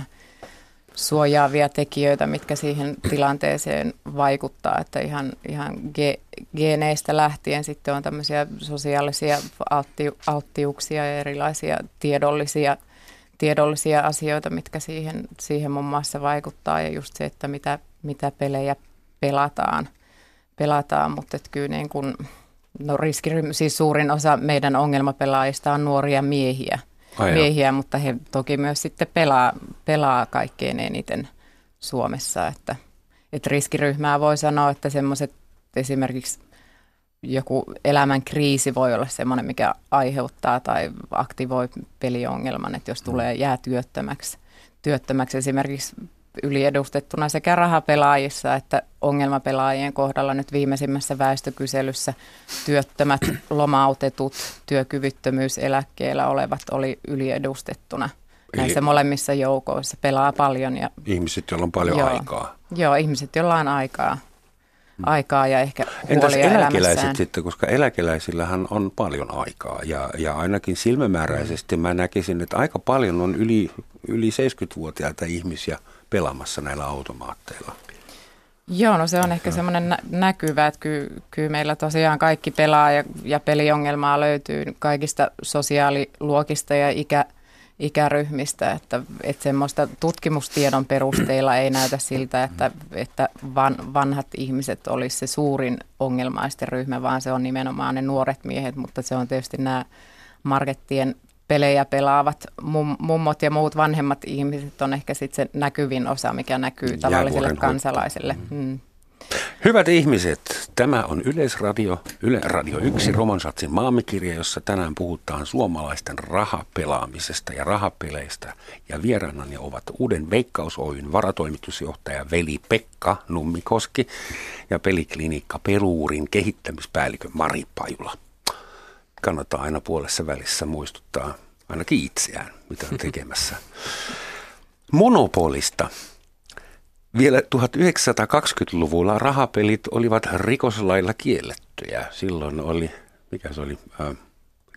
suojaavia tekijöitä, mitkä siihen tilanteeseen vaikuttaa, että ihan, ihan ge, geneistä lähtien sitten on tämmöisiä sosiaalisia altti, alttiuksia ja erilaisia tiedollisia – tiedollisia asioita, mitkä siihen, siihen muun muassa vaikuttaa ja just se, että mitä, mitä pelejä pelataan, pelataan. mutta kyllä niin kuin, no riskiryhmä, siis suurin osa meidän ongelmapelaajista on nuoria miehiä, Aina. miehiä mutta he toki myös sitten pelaa, pelaa kaikkein eniten Suomessa, että, että riskiryhmää voi sanoa, että semmoiset esimerkiksi joku elämän kriisi voi olla semmoinen, mikä aiheuttaa tai aktivoi peliongelman, että jos mm. tulee jää työttömäksi, työttömäksi esimerkiksi yliedustettuna sekä rahapelaajissa että ongelmapelaajien kohdalla nyt viimeisimmässä väestökyselyssä työttömät, lomautetut, työkyvyttömyyseläkkeellä olevat oli yliedustettuna. Näissä Eli molemmissa joukoissa pelaa paljon. Ja, ihmiset, joilla on paljon joo, aikaa. Joo, ihmiset, joilla on aikaa aikaa ja ehkä Entäs eläkeläiset elämässään. sitten, koska eläkeläisillähän on paljon aikaa ja, ja ainakin silmämääräisesti mä näkisin, että aika paljon on yli, yli 70-vuotiaita ihmisiä pelaamassa näillä automaatteilla. Joo, no se on ehkä semmoinen nä- näkyvä, että kyllä, kyllä meillä tosiaan kaikki pelaa ja, ja peliongelmaa löytyy kaikista sosiaaliluokista ja ikä, ikäryhmistä, että, että semmoista tutkimustiedon perusteella ei näytä siltä, että, että van, vanhat ihmiset olisi se suurin ongelmaisten ryhmä, vaan se on nimenomaan ne nuoret miehet, mutta se on tietysti nämä markettien pelejä pelaavat mum, mummot ja muut vanhemmat ihmiset on ehkä sitten se näkyvin osa, mikä näkyy tavalliselle kansalaiselle. Mm. Hyvät ihmiset, tämä on Yleisradio, Yle Radio 1, Romansatsin maamikirja, jossa tänään puhutaan suomalaisten rahapelaamisesta ja rahapeleistä. Ja vieraanani ovat uuden Veikkaus Oyn varatoimitusjohtaja Veli Pekka Nummikoski ja peliklinikka Peruurin kehittämispäällikö Mari Pajula. Kannattaa aina puolessa välissä muistuttaa ainakin itseään, mitä on tekemässä. Monopolista vielä 1920-luvulla rahapelit olivat rikoslailla kiellettyjä. Silloin oli, mikä se oli, äh,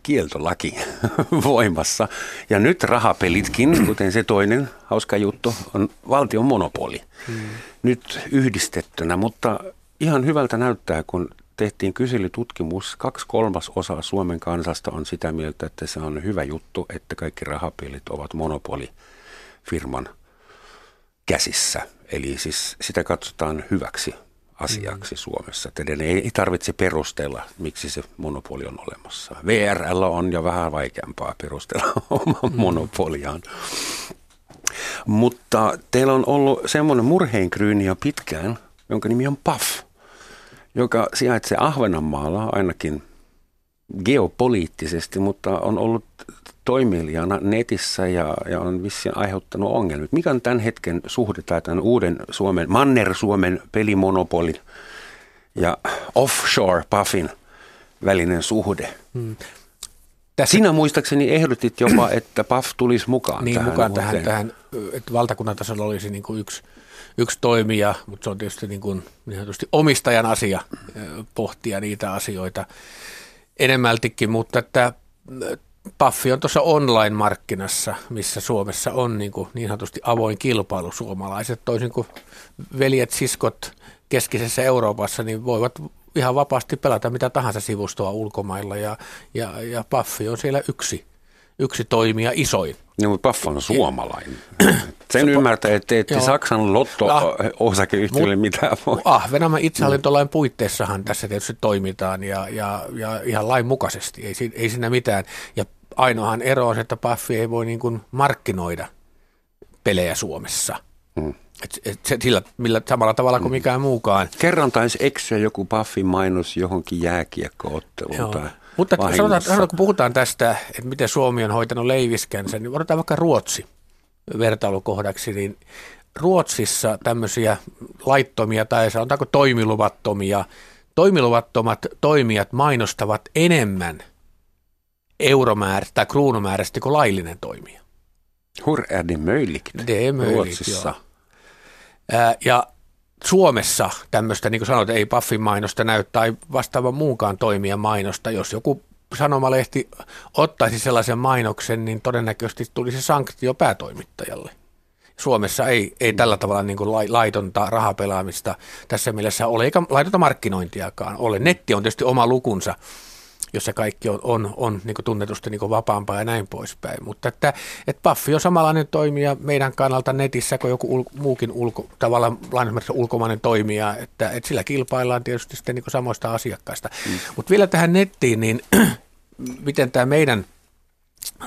kieltolaki voimassa. Ja nyt rahapelitkin, kuten se toinen hauska juttu, on valtion monopoli. Hmm. Nyt yhdistettynä, mutta ihan hyvältä näyttää, kun tehtiin kyselytutkimus. Kaksi kolmasosaa Suomen kansasta on sitä mieltä, että se on hyvä juttu, että kaikki rahapelit ovat monopolifirman käsissä. Eli siis sitä katsotaan hyväksi asiaksi mm. Suomessa. Teidän ei tarvitse perustella, miksi se monopoli on olemassa. VRL on jo vähän vaikeampaa perustella omaa mm. monopoliaan. Mutta teillä on ollut semmoinen murheenkryyni jo pitkään, jonka nimi on PAF, joka sijaitsee Ahvenanmaalla ainakin geopoliittisesti, mutta on ollut toimilijana netissä ja, ja on vissiin aiheuttanut ongelmia. Mikä on tämän hetken suhde tai tämän uuden Suomen, Manner-Suomen pelimonopolin ja offshore puffin välinen suhde? Hmm. Tässä... Sinä muistaakseni ehdotit jopa, että PAF tulisi mukaan niin, tähän. mukaan tähän, tähän, että valtakunnan tasolla olisi niin kuin yksi, yksi toimija, mutta se on tietysti niin kuin, niin omistajan asia pohtia niitä asioita enemmältikin, mutta että Paffi on tuossa online-markkinassa, missä Suomessa on niin, kuin niin sanotusti avoin kilpailu suomalaiset, toisin kuin veljet, siskot keskisessä Euroopassa, niin voivat ihan vapaasti pelata mitä tahansa sivustoa ulkomailla ja, ja, ja Paffi on siellä yksi, yksi toimija isoin. No, mutta Paffa on suomalainen. Sen ymmärtää, että ette Saksan lotto-osakeyhtiölle ah, mitään voi. Ahvenanmaan itsehallintolain puitteissahan tässä tietysti toimitaan ja, ja, ja ihan lain mukaisesti, ei, ei siinä mitään. Ja ainoahan ero on se, että Paffi ei voi niin kuin markkinoida pelejä Suomessa. Hmm. Et, et se, sillä, millä, samalla tavalla kuin mikään muukaan. Kerran taisi eksyä joku Puffin mainos johonkin jääkiekkootteluun tai Mutta sanotaan, sanotaan, kun puhutaan tästä, että miten Suomi on hoitanut leiviskänsä, niin otetaan vaikka Ruotsi vertailukohdaksi, niin Ruotsissa tämmöisiä laittomia tai sanotaanko toimiluvattomia, toimiluvattomat toimijat mainostavat enemmän euromäärästä tai kruunumäärästä kuin laillinen toimija. Hur är det möjligt? Det är möjligt, Ruotsissa. Ää, ja Suomessa tämmöistä, niin kuin sanoit, ei Paffin mainosta näy tai vastaavan muunkaan toimijan mainosta. Jos joku sanomalehti ottaisi sellaisen mainoksen, niin todennäköisesti tulisi sanktio päätoimittajalle. Suomessa ei, ei tällä tavalla niin kuin laitonta rahapelaamista tässä mielessä ole, eikä laitonta markkinointiakaan ole. Netti on tietysti oma lukunsa, jossa kaikki on, on, on niin tunnetusti niin kuin vapaampaa ja näin poispäin. Mutta että, että Paffi on samanlainen toimija meidän kannalta netissä kuin joku ul, muukin ulko, tavallaan ulkomainen toimija, että, että sillä kilpaillaan tietysti sitten niin kuin samoista asiakkaista. Mm. Mutta vielä tähän nettiin, niin miten tämä meidän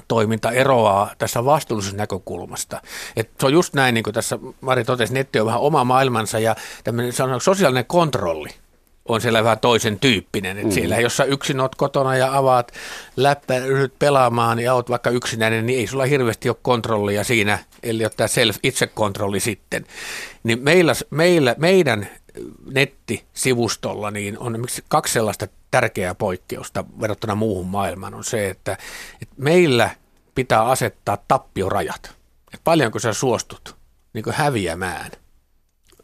toiminta eroaa tässä vastuullisuusnäkökulmasta. Et se on just näin, niin kuin tässä Mari totesi, netti on vähän oma maailmansa ja tämmöinen sosiaalinen kontrolli – on siellä vähän toisen tyyppinen. Että mm. Siellä, jos sä yksin oot kotona ja avaat läppä, ryhdyt pelaamaan ja oot vaikka yksinäinen, niin ei sulla hirveästi ole kontrollia siinä, eli ottaa self-itsekontrolli sitten. Niin meillä, meillä, meidän nettisivustolla niin on kaksi sellaista tärkeää poikkeusta verrattuna muuhun maailmaan on se, että, että meillä pitää asettaa tappiorajat. Että paljonko sä suostut niin häviämään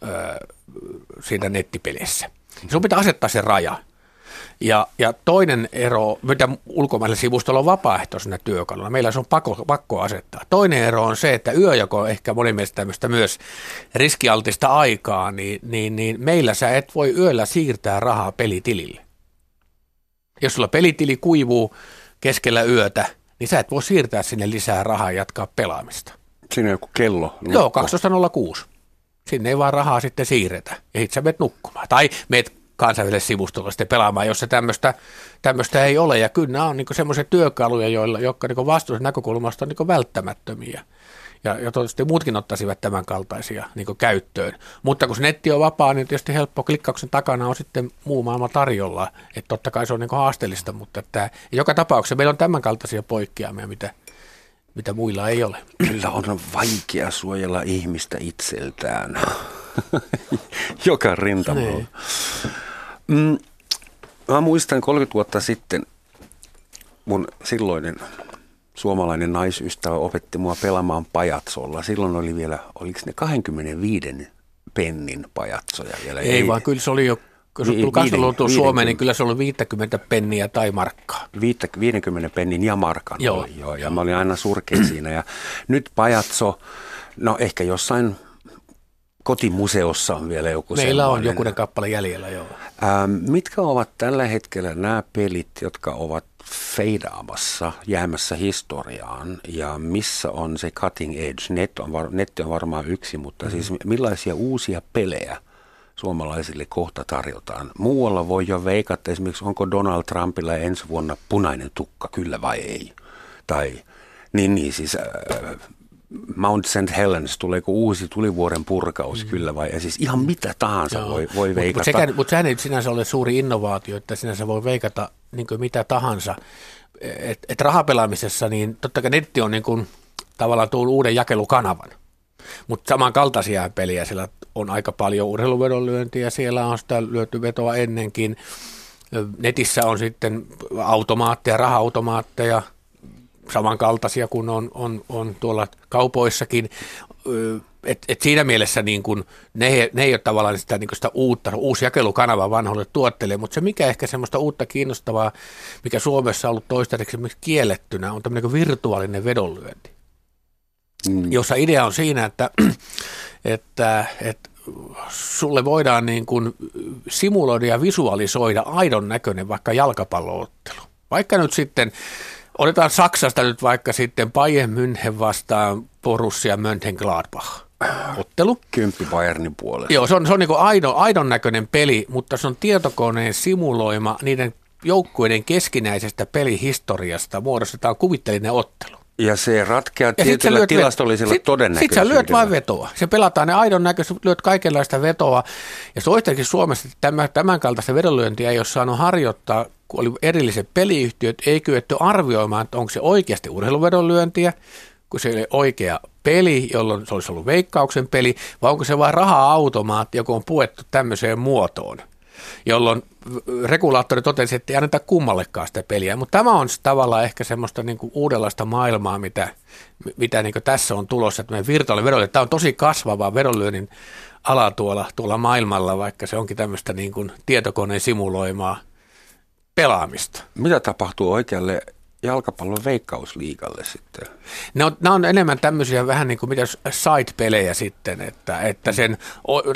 öö, siinä nettipelissä. Sun pitää asettaa se raja. Ja, ja toinen ero, mitä ulkomailla sivustolla on vapaaehtoisena työkaluna, meillä se on pakko, pakko asettaa. Toinen ero on se, että yöjako on ehkä monin mielestä tämmöistä myös riskialtista aikaa, niin, niin, niin meillä sä et voi yöllä siirtää rahaa pelitilille. Jos sulla pelitili kuivuu keskellä yötä, niin sä et voi siirtää sinne lisää rahaa ja jatkaa pelaamista. Siinä on joku kello. Joo, 12.06. Sinne ei vaan rahaa sitten siirretä ja sitten sä menet nukkumaan. Tai meet kansainväliselle sivustolle sitten pelaamaan, jos se tämmöistä, tämmöistä ei ole. Ja kyllä nämä on niin semmoisia työkaluja, joilla, jotka niin vastuullisesta näkökulmasta on niin välttämättömiä. ja, ja toivottavasti muutkin ottaisivat tämän kaltaisia niin käyttöön. Mutta kun se netti on vapaa, niin tietysti helppo klikkauksen takana on sitten muu maailma tarjolla. Että totta kai se on niin haasteellista, mutta että joka tapauksessa meillä on tämän kaltaisia poikkeamia, mitä, mitä muilla ei ole. Kyllä on vaikea suojella ihmistä itseltään. joka rintamalla. Niin. Mm, mä muistan 30 vuotta sitten mun silloinen suomalainen naisystävä opetti mua pelaamaan pajatsolla. Silloin oli vielä, oliko ne 25 pennin pajatsoja vielä? Ei, ei vaan kyllä se oli jo, kun vi- tuli Suomeen, niin kyllä se oli 50 penniä tai markkaa. 50 pennin ja markan joo. oli, joo. Ja mä olin aina surkea siinä. Ja nyt pajatso, no ehkä jossain kotimuseossa on vielä joku Meillä sellainen. on jokunen kappale jäljellä, joo. Ähm, mitkä ovat tällä hetkellä nämä pelit, jotka ovat feidaamassa, jäämässä historiaan ja missä on se cutting edge? Net on var, netti on varmaan yksi, mutta mm-hmm. siis millaisia uusia pelejä suomalaisille kohta tarjotaan? Muualla voi jo veikata esimerkiksi, onko Donald Trumpilla ensi vuonna punainen tukka, kyllä vai ei? Tai niin, niin siis äh, Mount St. Helens, tuleeko uusi tulivuoren purkaus, mm. kyllä vai? Ja siis ihan mitä tahansa Joo. voi, voi veikata. Mutta mut, mut sehän ei sinänsä ole suuri innovaatio, että sinänsä voi veikata niin mitä tahansa. Et, et rahapelaamisessa, niin totta kai netti on niin kuin, tavallaan tullut uuden jakelukanavan. Mutta samankaltaisia pelejä, siellä on aika paljon urheiluvedonlyöntiä, siellä on sitä lyöty vetoa ennenkin. Netissä on sitten automaatteja, raha-automaatteja, samankaltaisia kuin on, on, on tuolla kaupoissakin. Et, et siinä mielessä niin kun, ne, ne ei ole tavallaan sitä, niin sitä uutta, uusi jakelukanava vanhoille tuotteille, mutta se mikä ehkä semmoista uutta kiinnostavaa, mikä Suomessa on ollut toistaiseksi kiellettynä, on tämmöinen virtuaalinen vedonlyönti, mm. jossa idea on siinä, että, että, että sulle voidaan niin kuin simuloida ja visualisoida aidon näköinen vaikka jalkapalloottelu. Vaikka nyt sitten Otetaan Saksasta nyt vaikka sitten Bayern München vastaan Borussia Mönchengladbach ottelu. Kymppi Bayernin puolesta. Joo, se on, se on niin aidon, aidon näköinen peli, mutta se on tietokoneen simuloima niiden joukkueiden keskinäisestä pelihistoriasta muodostetaan kuvitteellinen ottelu. Ja se ratkeaa ja tietyllä lyöt, tilastollisella sit, todennäköisyydellä. Sitten sä lyöt vain vetoa. Se pelataan ne aidon näköistä, lyöt kaikenlaista vetoa. Ja toistaiseksi Suomessa tämän, tämän kaltaista vedonlyöntiä ei ole saanut harjoittaa, kun oli erilliset peliyhtiöt, ei kyetty arvioimaan, että onko se oikeasti urheiluvedonlyöntiä, kun se oli oikea peli, jolloin se olisi ollut veikkauksen peli, vai onko se vain raha-automaatti, joka on puettu tämmöiseen muotoon jolloin regulaattori totesi, että ei anneta kummallekaan sitä peliä. Mutta tämä on tavallaan ehkä semmoista niin kuin uudenlaista maailmaa, mitä, mitä niin kuin tässä on tulossa. Että virtuaalinen vedonlyönti, tämä on tosi kasvava vedonlyönnin ala tuolla, tuolla maailmalla, vaikka se onkin tämmöistä niin kuin tietokoneen simuloimaa pelaamista. Mitä tapahtuu oikealle jalkapallon veikkausliikalle sitten? Ne on, nämä on enemmän tämmöisiä vähän niin kuin mitä side-pelejä sitten, että, että sen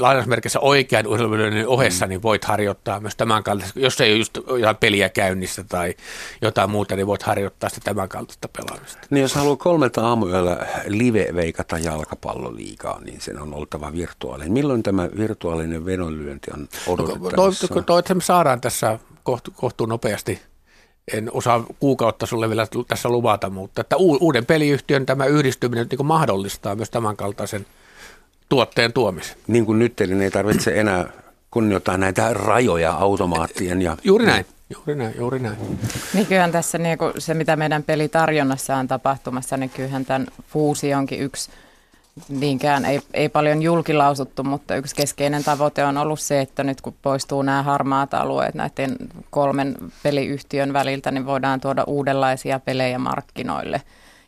lainausmerkissä oikean urheiluiden ohessa mm. niin voit harjoittaa myös tämän kaltaista, jos ei ole just jotain peliä käynnissä tai jotain muuta, niin voit harjoittaa sitä tämän kaltaista pelaamista. Niin jos haluaa kolmelta aamuyöllä live-veikata jalkapalloliikaa, niin sen on oltava virtuaalinen. Milloin tämä virtuaalinen vedonlyönti on odotettavissa? No, toi, toi, toi, me saadaan tässä kohtu, kohtuu nopeasti en osaa kuukautta sulle vielä tässä luvata, mutta että uuden peliyhtiön tämä yhdistyminen niin mahdollistaa myös tämän kaltaisen tuotteen tuomisen. Niin kuin nyt, eli ei tarvitse enää kunnioittaa näitä rajoja automaattien. Ja... Juuri näin. Juuri näin, juuri näin. Niin kyllähän tässä niin se, mitä meidän pelitarjonnassa on tapahtumassa, niin kyllähän tämän fuusionkin yksi niinkään ei, ei paljon julkilausuttu, mutta yksi keskeinen tavoite on ollut se, että nyt kun poistuu nämä harmaat alueet näiden kolmen peliyhtiön väliltä, niin voidaan tuoda uudenlaisia pelejä markkinoille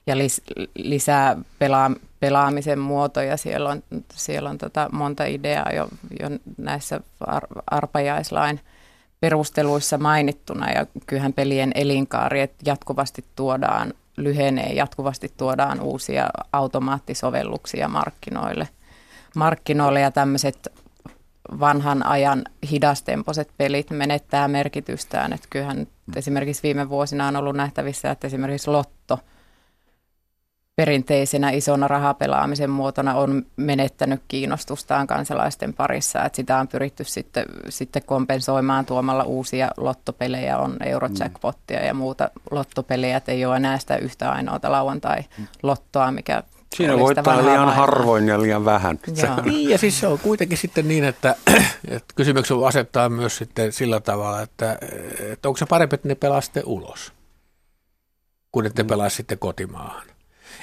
ja lis, lisää pelaa, pelaamisen muotoja. Siellä on, siellä on tota monta ideaa jo, jo näissä ar, arpajaislain perusteluissa mainittuna ja kyllähän pelien elinkaari, että jatkuvasti tuodaan lyhenee, jatkuvasti tuodaan uusia automaattisovelluksia markkinoille. Markkinoille ja tämmöiset vanhan ajan hidastempoiset pelit menettää merkitystään. Että kyllähän esimerkiksi viime vuosina on ollut nähtävissä, että esimerkiksi Lotto – perinteisenä isona rahapelaamisen muotona on menettänyt kiinnostustaan kansalaisten parissa. Että sitä on pyritty sitten, sitten kompensoimaan tuomalla uusia lottopelejä, on Eurojackpottia ja muuta lottopelejä, että ei ole enää sitä yhtä ainoata lauantai-lottoa, mikä Siinä voittaa liian harvoin ja liian vähän. Niin, ja siis se on kuitenkin sitten niin, että, että kysymyksen asettaa myös sitten sillä tavalla, että, että onko se parempi, että ne pelaa sitten ulos, kun ette mm. pelaa sitten kotimaahan.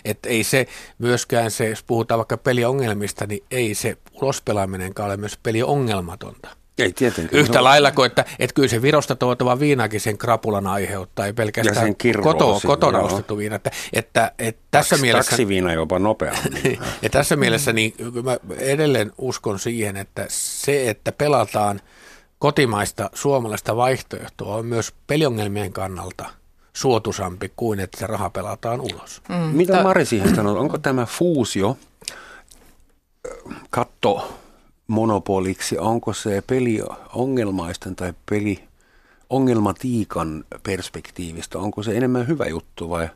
Että ei se myöskään se, jos puhutaan vaikka peliongelmista, niin ei se ulospelaaminenkaan ole myös peliongelmatonta. Ei tietenkään. Yhtä lailla kuin, että, että kyllä se Virosta tuotava viinakin sen krapulan aiheuttaa, ei pelkästään koto, kotona joo. ostettu viina. Että, että, että tässä Taks, mielessä, taksiviina jopa nopeammin. ja tässä mielessä niin, mä edelleen uskon siihen, että se, että pelataan kotimaista suomalaista vaihtoehtoa on myös peliongelmien kannalta suotusampi kuin että se raha pelataan ulos. Mm, Mitä Mari siihen sanoo? Onko tämä fuusio katto monopoliksi, onko se peli ongelmaisten tai peli ongelmatiikan perspektiivistä, onko se enemmän hyvä juttu vai?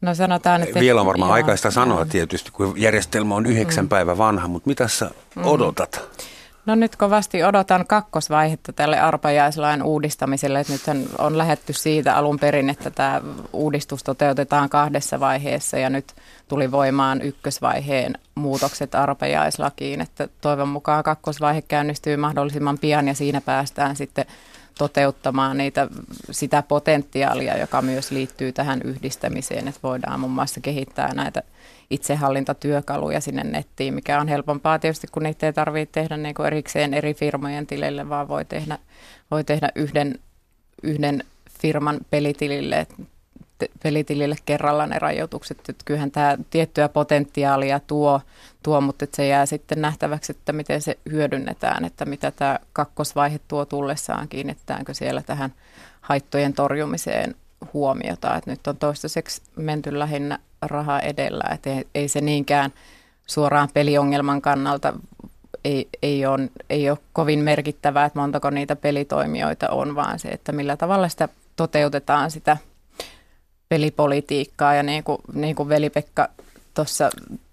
No sanotaan, että... Vielä on varmaan joo, aikaista sanoa tietysti, kun järjestelmä on yhdeksän mm. päivä vanha, mutta mitä sä mm. odotat? Mm. No nyt kovasti odotan kakkosvaihetta tälle arpajaislain uudistamiselle. Nythän on lähetty siitä alun perin, että tämä uudistus toteutetaan kahdessa vaiheessa ja nyt tuli voimaan ykkösvaiheen muutokset arpajaislakiin. Että toivon mukaan kakkosvaihe käynnistyy mahdollisimman pian ja siinä päästään sitten toteuttamaan niitä, sitä potentiaalia, joka myös liittyy tähän yhdistämiseen, että voidaan muun muassa kehittää näitä itsehallintatyökaluja sinne nettiin, mikä on helpompaa tietysti, kun niitä ei tarvitse tehdä niin kuin erikseen eri firmojen tilille, vaan voi tehdä, voi tehdä yhden, yhden firman pelitilille, pelitilille kerralla ne rajoitukset. Että kyllähän tämä tiettyä potentiaalia tuo, tuo mutta se jää sitten nähtäväksi, että miten se hyödynnetään, että mitä tämä kakkosvaihe tuo tullessaan, kiinnittääkö siellä tähän haittojen torjumiseen huomiota. Että nyt on toistaiseksi menty lähinnä raha edellä, että ei, ei se niinkään suoraan peliongelman kannalta ei, ei, ole, ei ole kovin merkittävää, että montako niitä pelitoimijoita on, vaan se, että millä tavalla sitä toteutetaan sitä pelipolitiikkaa. Ja niin kuin, niin kuin veli-Pekka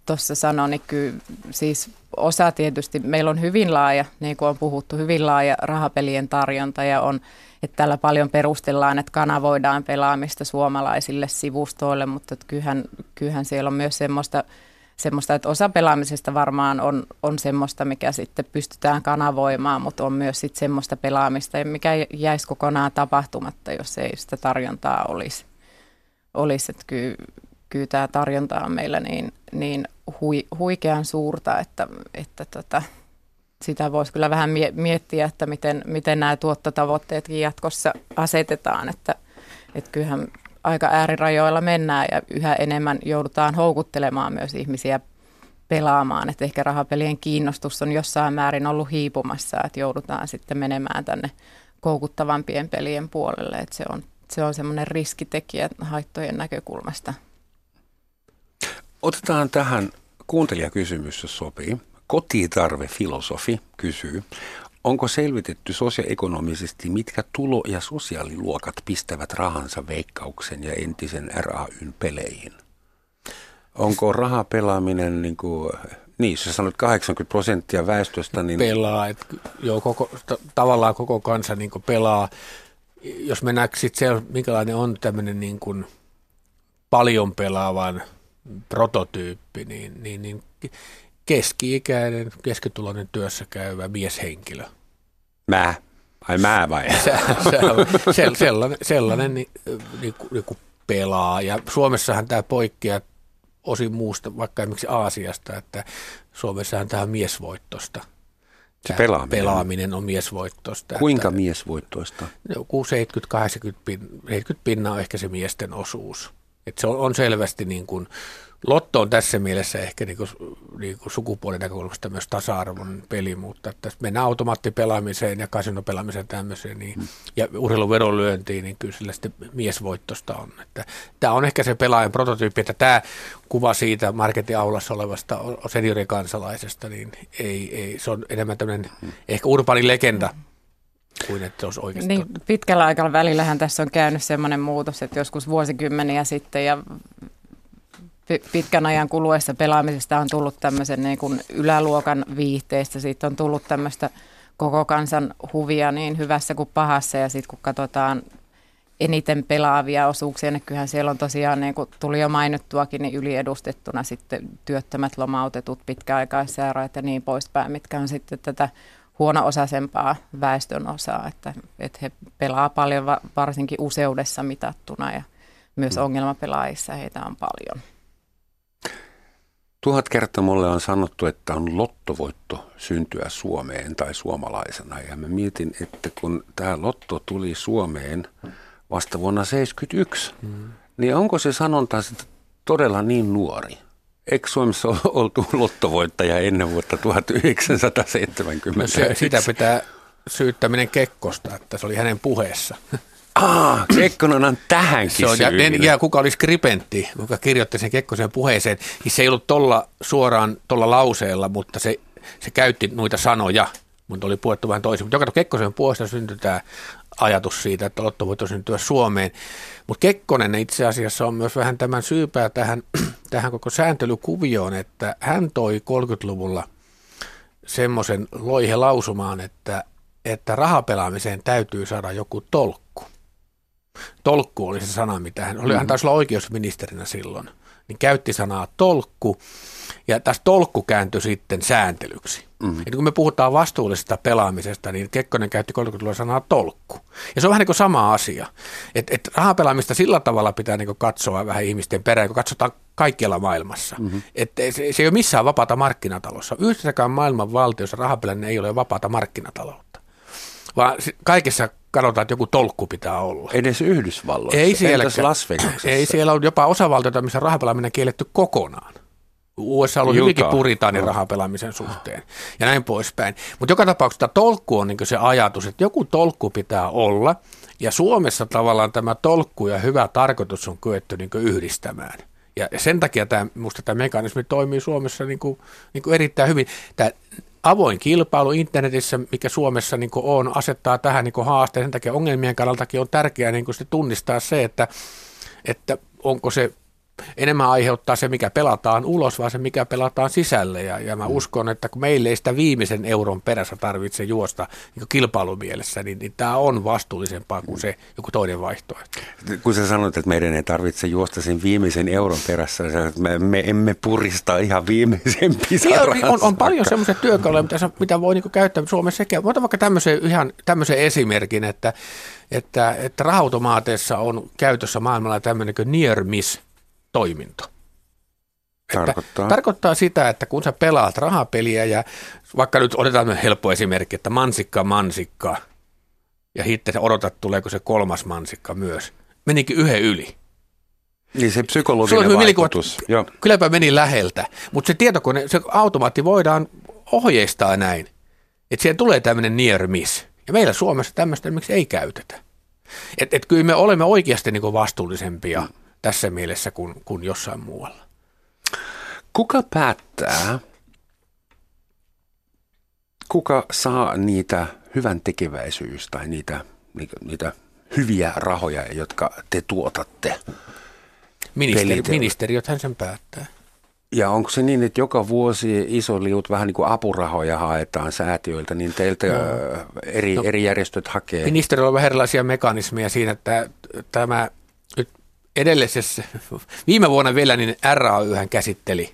tuossa sanoi, niin kyllä siis osa tietysti, meillä on hyvin laaja, niin kuin on puhuttu, hyvin laaja rahapelien tarjonta ja on että täällä paljon perustellaan, että kanavoidaan pelaamista suomalaisille sivustoille, mutta kyllähän, kyllähän siellä on myös semmoista, semmoista, että osa pelaamisesta varmaan on, on semmoista, mikä sitten pystytään kanavoimaan, mutta on myös sitten semmoista pelaamista, mikä jäisi kokonaan tapahtumatta, jos ei sitä tarjontaa olisi. Olisi. Että kyllä, kyllä tämä tarjonta on meillä niin, niin hui, huikean suurta, että, että tota, sitä voisi kyllä vähän miettiä, että miten, miten nämä tuottotavoitteetkin jatkossa asetetaan, että, että kyllähän aika äärirajoilla mennään ja yhä enemmän joudutaan houkuttelemaan myös ihmisiä pelaamaan, että ehkä rahapelien kiinnostus on jossain määrin ollut hiipumassa, että joudutaan sitten menemään tänne koukuttavampien pelien puolelle, että se on, se on semmoinen riskitekijä haittojen näkökulmasta. Otetaan tähän kuuntelijakysymys, jos sopii. Kotitarvefilosofi kysyy, onko selvitetty sosioekonomisesti, mitkä tulo- ja sosiaaliluokat pistävät rahansa veikkauksen ja entisen RAYn peleihin? Onko rahapelaaminen, niin kuin, niin jos sanoit 80 prosenttia väestöstä, niin... Pelaa, että joo, koko, t- tavallaan koko kansa niin pelaa. Jos mennään sitten se, minkälainen on tämmöinen niin kuin paljon pelaavan prototyyppi, niin, niin, niin keski-ikäinen, keskituloinen työssä käyvä mieshenkilö. Mä? Ai mä vai? On, se, sellainen, sellainen niin, niin, niin kuin pelaa. Ja Suomessahan tämä poikkeaa osin muusta, vaikka esimerkiksi Aasiasta, että Suomessahan tämä on miesvoittosta. Se pelaaminen. pelaaminen on miesvoittosta. Kuinka että, miesvoittoista? Joku 70-80 pin, 70 pinnaa on ehkä se miesten osuus. Et se on, on selvästi niin kuin, Lotto on tässä mielessä ehkä niin kuin, niin kuin sukupuolen näkökulmasta myös tasa-arvon peli, mutta tässä mennään automaattipelaamiseen ja kasinopelaamiseen tämmöiseen niin, mm. ja urheilun vedonlyöntiin, niin kyllä sillä sitten miesvoittosta on. Että, tämä on ehkä se pelaajan prototyyppi, että tämä kuva siitä marketin aulassa olevasta seniorikansalaisesta, niin ei, ei, se on enemmän tämmöinen mm. ehkä urbaani legenda, kuin että olisi oikeasti niin, Pitkällä aikavälillähän tässä on käynyt sellainen muutos, että joskus vuosikymmeniä sitten ja pitkän ajan kuluessa pelaamisesta on tullut tämmöisen niin kuin yläluokan viihteestä, siitä on tullut tämmöistä koko kansan huvia niin hyvässä kuin pahassa ja sitten kun katsotaan eniten pelaavia osuuksia. Näkyyhän siellä on tosiaan, niin kuin tuli jo mainittuakin, niin yliedustettuna sitten työttömät, lomautetut, pitkäaikaissairaat ja niin poispäin, mitkä on sitten tätä huono-osaisempaa väestön osaa, että, että he pelaa paljon varsinkin useudessa mitattuna ja myös mm. ongelmapelaajissa heitä on paljon. Tuhat kertaa mulle on sanottu, että on lottovoitto syntyä Suomeen tai suomalaisena. Ja mä mietin, että kun tämä lotto tuli Suomeen vasta vuonna 1971, mm. niin onko se sanonta todella niin nuori? Eikö Suomessa ole oltu lottovoittaja ennen vuotta 1970? No se, sitä pitää syyttäminen Kekkosta, että se oli hänen puheessa. Ah, Kekkonen on tähänkin se on, ja, ja, kuka oli skribentti, kuka kirjoitti sen Kekkosen puheeseen, niin se ei ollut tuolla suoraan tuolla lauseella, mutta se, se käytti noita sanoja, mutta oli puettu vähän toisin. Mutta joka Kekkosen puolesta syntyi tämä ajatus siitä, että Lotto voisi syntyä Suomeen. Mutta Kekkonen itse asiassa on myös vähän tämän syypää tähän, tähän koko sääntelykuvioon, että hän toi 30-luvulla semmoisen loihe lausumaan, että, että rahapelaamiseen täytyy saada joku tolkku. Tolkku oli se sana, mitä hän oli. Hän taisi olla oikeusministerinä silloin. Niin käytti sanaa tolkku. Ja tässä tolkku kääntyi sitten sääntelyksi. Mm-hmm. Et kun me puhutaan vastuullisesta pelaamisesta, niin Kekkonen käytti 30-luvulla sanaa tolkku. Ja se on vähän niin kuin sama asia. Että et rahapelaamista sillä tavalla pitää niin katsoa vähän ihmisten perään, kun katsotaan kaikkialla maailmassa. Mm-hmm. Et se, se ei ole missään vapaata markkinatalossa. Yhdessäkään maailman valtiossa rahapelaaminen ei ole vapaata markkinataloutta. Vaan kaikessa katsotaan, että joku tolkku pitää olla. Edes Yhdysvalloissa? Ei siellä, Las Ei siellä on jopa osavaltioita, missä rahapelaaminen kielletty kokonaan. USA on hyvinkin puritaanin no. rahapelaamisen suhteen ja näin poispäin. Mutta joka tapauksessa tolkku on niin se ajatus, että joku tolkku pitää olla ja Suomessa tavallaan tämä tolkku ja hyvä tarkoitus on kyetty niin yhdistämään. Ja sen takia tämä, minusta tämä mekanismi toimii Suomessa niin kuin, niin kuin erittäin hyvin. Tämä avoin kilpailu internetissä, mikä Suomessa niin on, asettaa tähän niin haasteen. Sen takia ongelmien kannaltakin on tärkeää niin tunnistaa se, että, että onko se enemmän aiheuttaa se, mikä pelataan ulos, vaan se, mikä pelataan sisälle. Ja, ja mä mm. uskon, että kun meille ei sitä viimeisen euron perässä tarvitse juosta niin kilpailumielessä, niin, niin tämä on vastuullisempaa kuin se joku toinen vaihtoehto. Kun sä sanoit, että meidän ei tarvitse juosta sen viimeisen euron perässä, niin me, me emme purista ihan viimeisen pisaran. Niin on, on paljon semmoisia työkaluja, mitä, mitä voi niin käyttää Suomessa sekä. Otan vaikka tämmöisen, ihan tämmöisen esimerkin, että, että, että rahautomaateissa on käytössä maailmalla tämmöinen kuin near miss toiminto. Tarkoittaa? tarkoittaa sitä, että kun sä pelaat rahapeliä ja vaikka nyt otetaan helppo esimerkki, että mansikka, mansikka ja sitten sä odotat, tuleeko se kolmas mansikka myös. Menikin yhden yli. Niin se psykologinen se vaikutus. Joo. Kylläpä meni läheltä, mutta se tietokone, se automaatti voidaan ohjeistaa näin, että siihen tulee tämmöinen near miss. Ja meillä Suomessa tämmöistä miksi ei käytetä. Että et kyllä me olemme oikeasti niin vastuullisempia mm tässä mielessä kuin, kuin jossain muualla. Kuka päättää, kuka saa niitä hyvän tekeväisyys tai niitä, niitä hyviä rahoja, jotka te tuotatte? Ministeri, ministeriöthän sen päättää. Ja onko se niin, että joka vuosi iso liut vähän niin kuin apurahoja haetaan säätiöiltä, niin teiltä no. eri, no, eri järjestöt hakee? Ministeriöllä on vähän erilaisia mekanismeja siinä, että tämä edellisessä, viime vuonna vielä niin RAY käsitteli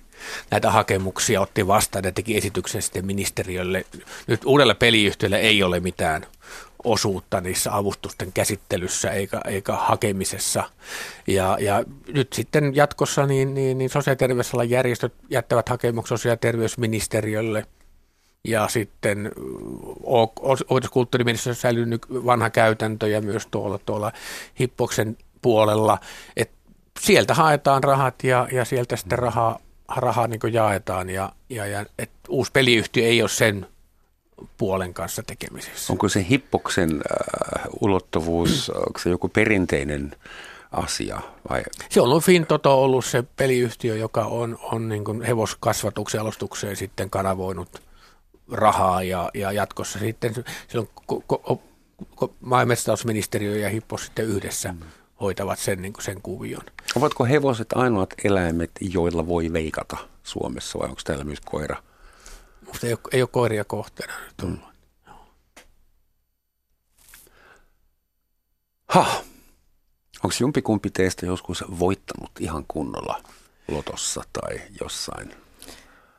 näitä hakemuksia, otti vastaan ja teki esityksen sitten ministeriölle. Nyt uudelle peliyhtiölle ei ole mitään osuutta niissä avustusten käsittelyssä eikä, eikä hakemisessa. Ja, ja nyt sitten jatkossa niin, niin, niin sosiaali- ja terveysalan järjestöt jättävät hakemuksen sosiaali- ja terveysministeriölle. Ja sitten opetuskulttuuriministeriössä säilynyt vanha käytäntö ja myös tuolla, tuolla Hippoksen puolella, että sieltä haetaan rahat ja, ja sieltä sitten rahaa, rahaa niin jaetaan ja, ja, ja et uusi peliyhtiö ei ole sen puolen kanssa tekemisissä. Onko se hippoksen äh, ulottuvuus, onko se joku perinteinen asia? Vai? Se on ollut Fintoto ollut se peliyhtiö, joka on, on niin kuin hevoskasvatuksen alustukseen sitten kanavoinut rahaa ja, ja jatkossa sitten silloin ko, ko, ko, maa- ja ja Hippos sitten yhdessä mm hoitavat sen, niin kuin sen kuvion. Ovatko hevoset ainoat eläimet, joilla voi veikata Suomessa vai onko täällä myös koira? Musta ei ole, ei ole koiria kohteena nyt Mm. Ha. Onko jompikumpi teistä joskus voittanut ihan kunnolla lotossa tai jossain?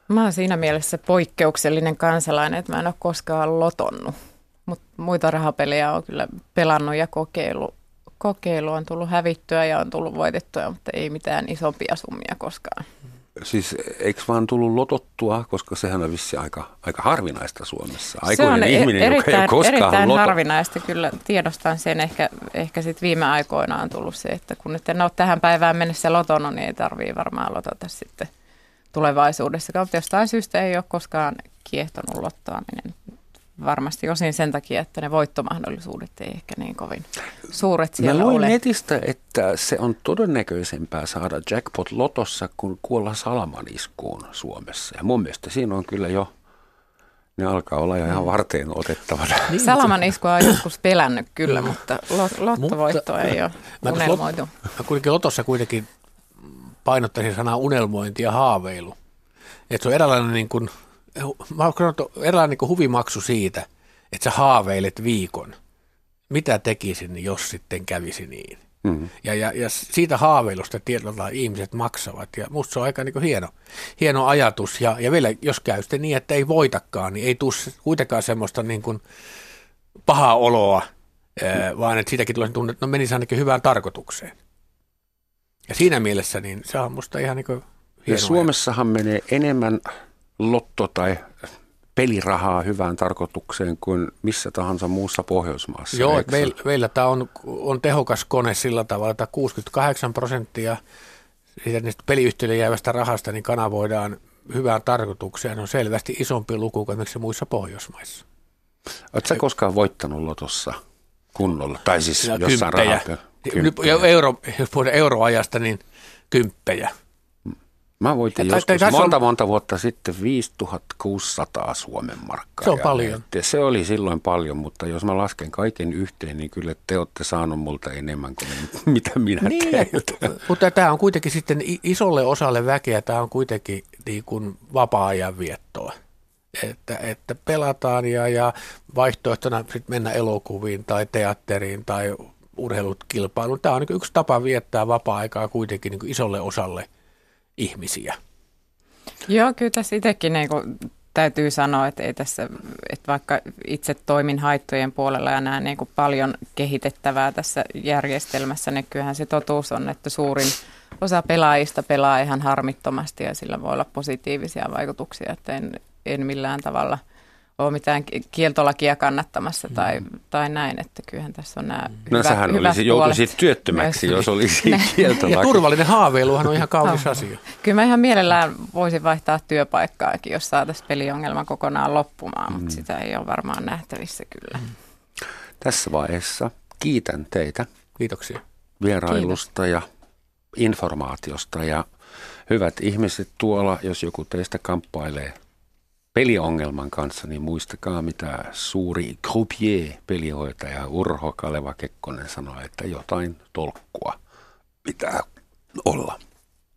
Mä oon siinä mielessä poikkeuksellinen kansalainen, että mä en ole koskaan lotonnut. Mutta muita rahapelejä on kyllä pelannut ja kokeilu. Kokeilu on tullut hävittyä ja on tullut voitettua, mutta ei mitään isompia summia koskaan. Siis eikö vaan tullut lotottua, koska sehän on vissi aika, aika harvinaista Suomessa. Aikuinen se on e- ihminen, erittäin, joka ei ole koskaan erittäin loto... harvinaista, kyllä tiedostan sen. Ehkä, ehkä sit viime aikoina on tullut se, että kun nyt en ole tähän päivään mennessä lotonut, niin ei tarvii varmaan lotota sitten tulevaisuudessa. Mutta jostain syystä ei ole koskaan kiehtonut lottoaminen varmasti osin sen takia, että ne voittomahdollisuudet ei ehkä niin kovin suuret siellä Mä luin ole. netistä, että se on todennäköisempää saada jackpot lotossa kuin kuolla salamaniskuun Suomessa. Ja mun mielestä siinä on kyllä jo, ne alkaa olla jo ihan mm. varteen otettavana. Niin, Salamaniskua on joskus pelännyt kyllä, mutta lottovoitto mutta, ei ole mä unelmoitu. Mä kuitenkin lotossa kuitenkin painottaisin sanaa unelmointi ja haaveilu. Että se on eräänlainen niin kuin – mä oon eräänlainen niin huvimaksu siitä, että sä haaveilet viikon. Mitä tekisin, jos sitten kävisi niin? Mm-hmm. Ja, ja, ja siitä haaveilusta tietyllä ihmiset maksavat. Ja musta se on aika niin hieno, hieno ajatus. Ja, ja vielä jos käy sitten niin, että ei voitakaan, niin ei tule kuitenkaan semmoista niin kuin pahaa oloa, mm-hmm. vaan että siitäkin tulee tunne, että no menisi ainakin hyvään tarkoitukseen. Ja siinä mielessä niin se on musta ihan niin kuin hieno Ja Suomessahan ajatus. menee enemmän lotto- tai pelirahaa hyvään tarkoitukseen kuin missä tahansa muussa Pohjoismaassa. Joo, että meillä, meillä tämä on, on tehokas kone sillä tavalla, että 68 prosenttia siitä niistä peliyhtiöille jäävästä rahasta niin kanavoidaan hyvään tarkoitukseen. On selvästi isompi luku kuin esimerkiksi muissa Pohjoismaissa. Oletko sä koskaan voittanut lotossa kunnolla? Tai siis ja jossain. Kymppejä. Euro, jos puhutaan euroajasta, niin kymppejä. Mä voitin tai, joskus tai, monta, on... monta vuotta sitten 5600 Suomen markkaa. Se on paljon. Ja se oli silloin paljon, mutta jos mä lasken kaiken yhteen, niin kyllä te olette saanut multa enemmän kuin mitä minä niin, teiltä. Mutta tämä on kuitenkin sitten isolle osalle väkeä, tämä on kuitenkin niin kuin vapaa-ajan viettoa. Että, että pelataan ja, ja vaihtoehtona sitten mennä elokuviin tai teatteriin tai urheilukilpailuun. Tämä on niin yksi tapa viettää vapaa-aikaa kuitenkin niin isolle osalle ihmisiä. Joo, kyllä tässä itsekin niin kuin täytyy sanoa, että, ei tässä, että vaikka itse toimin haittojen puolella ja näen niin kuin paljon kehitettävää tässä järjestelmässä, niin kyllähän se totuus on, että suurin osa pelaajista pelaa ihan harmittomasti ja sillä voi olla positiivisia vaikutuksia, että en, en millään tavalla – ole mitään kieltolakia kannattamassa tai, mm. tai näin, että kyllähän tässä on nämä No hyvät, sähän olisi, joutuisit työttömäksi, jos olisi kieltolaki. Ja turvallinen haaveiluhan on ihan kaunis asia. Kyllä mä ihan mielellään voisin vaihtaa työpaikkaakin, jos saataisiin peliongelma kokonaan loppumaan, mm. mutta sitä ei ole varmaan nähtävissä kyllä. Mm. Tässä vaiheessa kiitän teitä. Kiitoksia. Vierailusta Kiitos. ja informaatiosta ja hyvät ihmiset tuolla, jos joku teistä kamppailee – peliongelman kanssa, niin muistakaa mitä suuri croupier, pelihoitaja Urho Kaleva Kekkonen sanoi, että jotain tolkkua pitää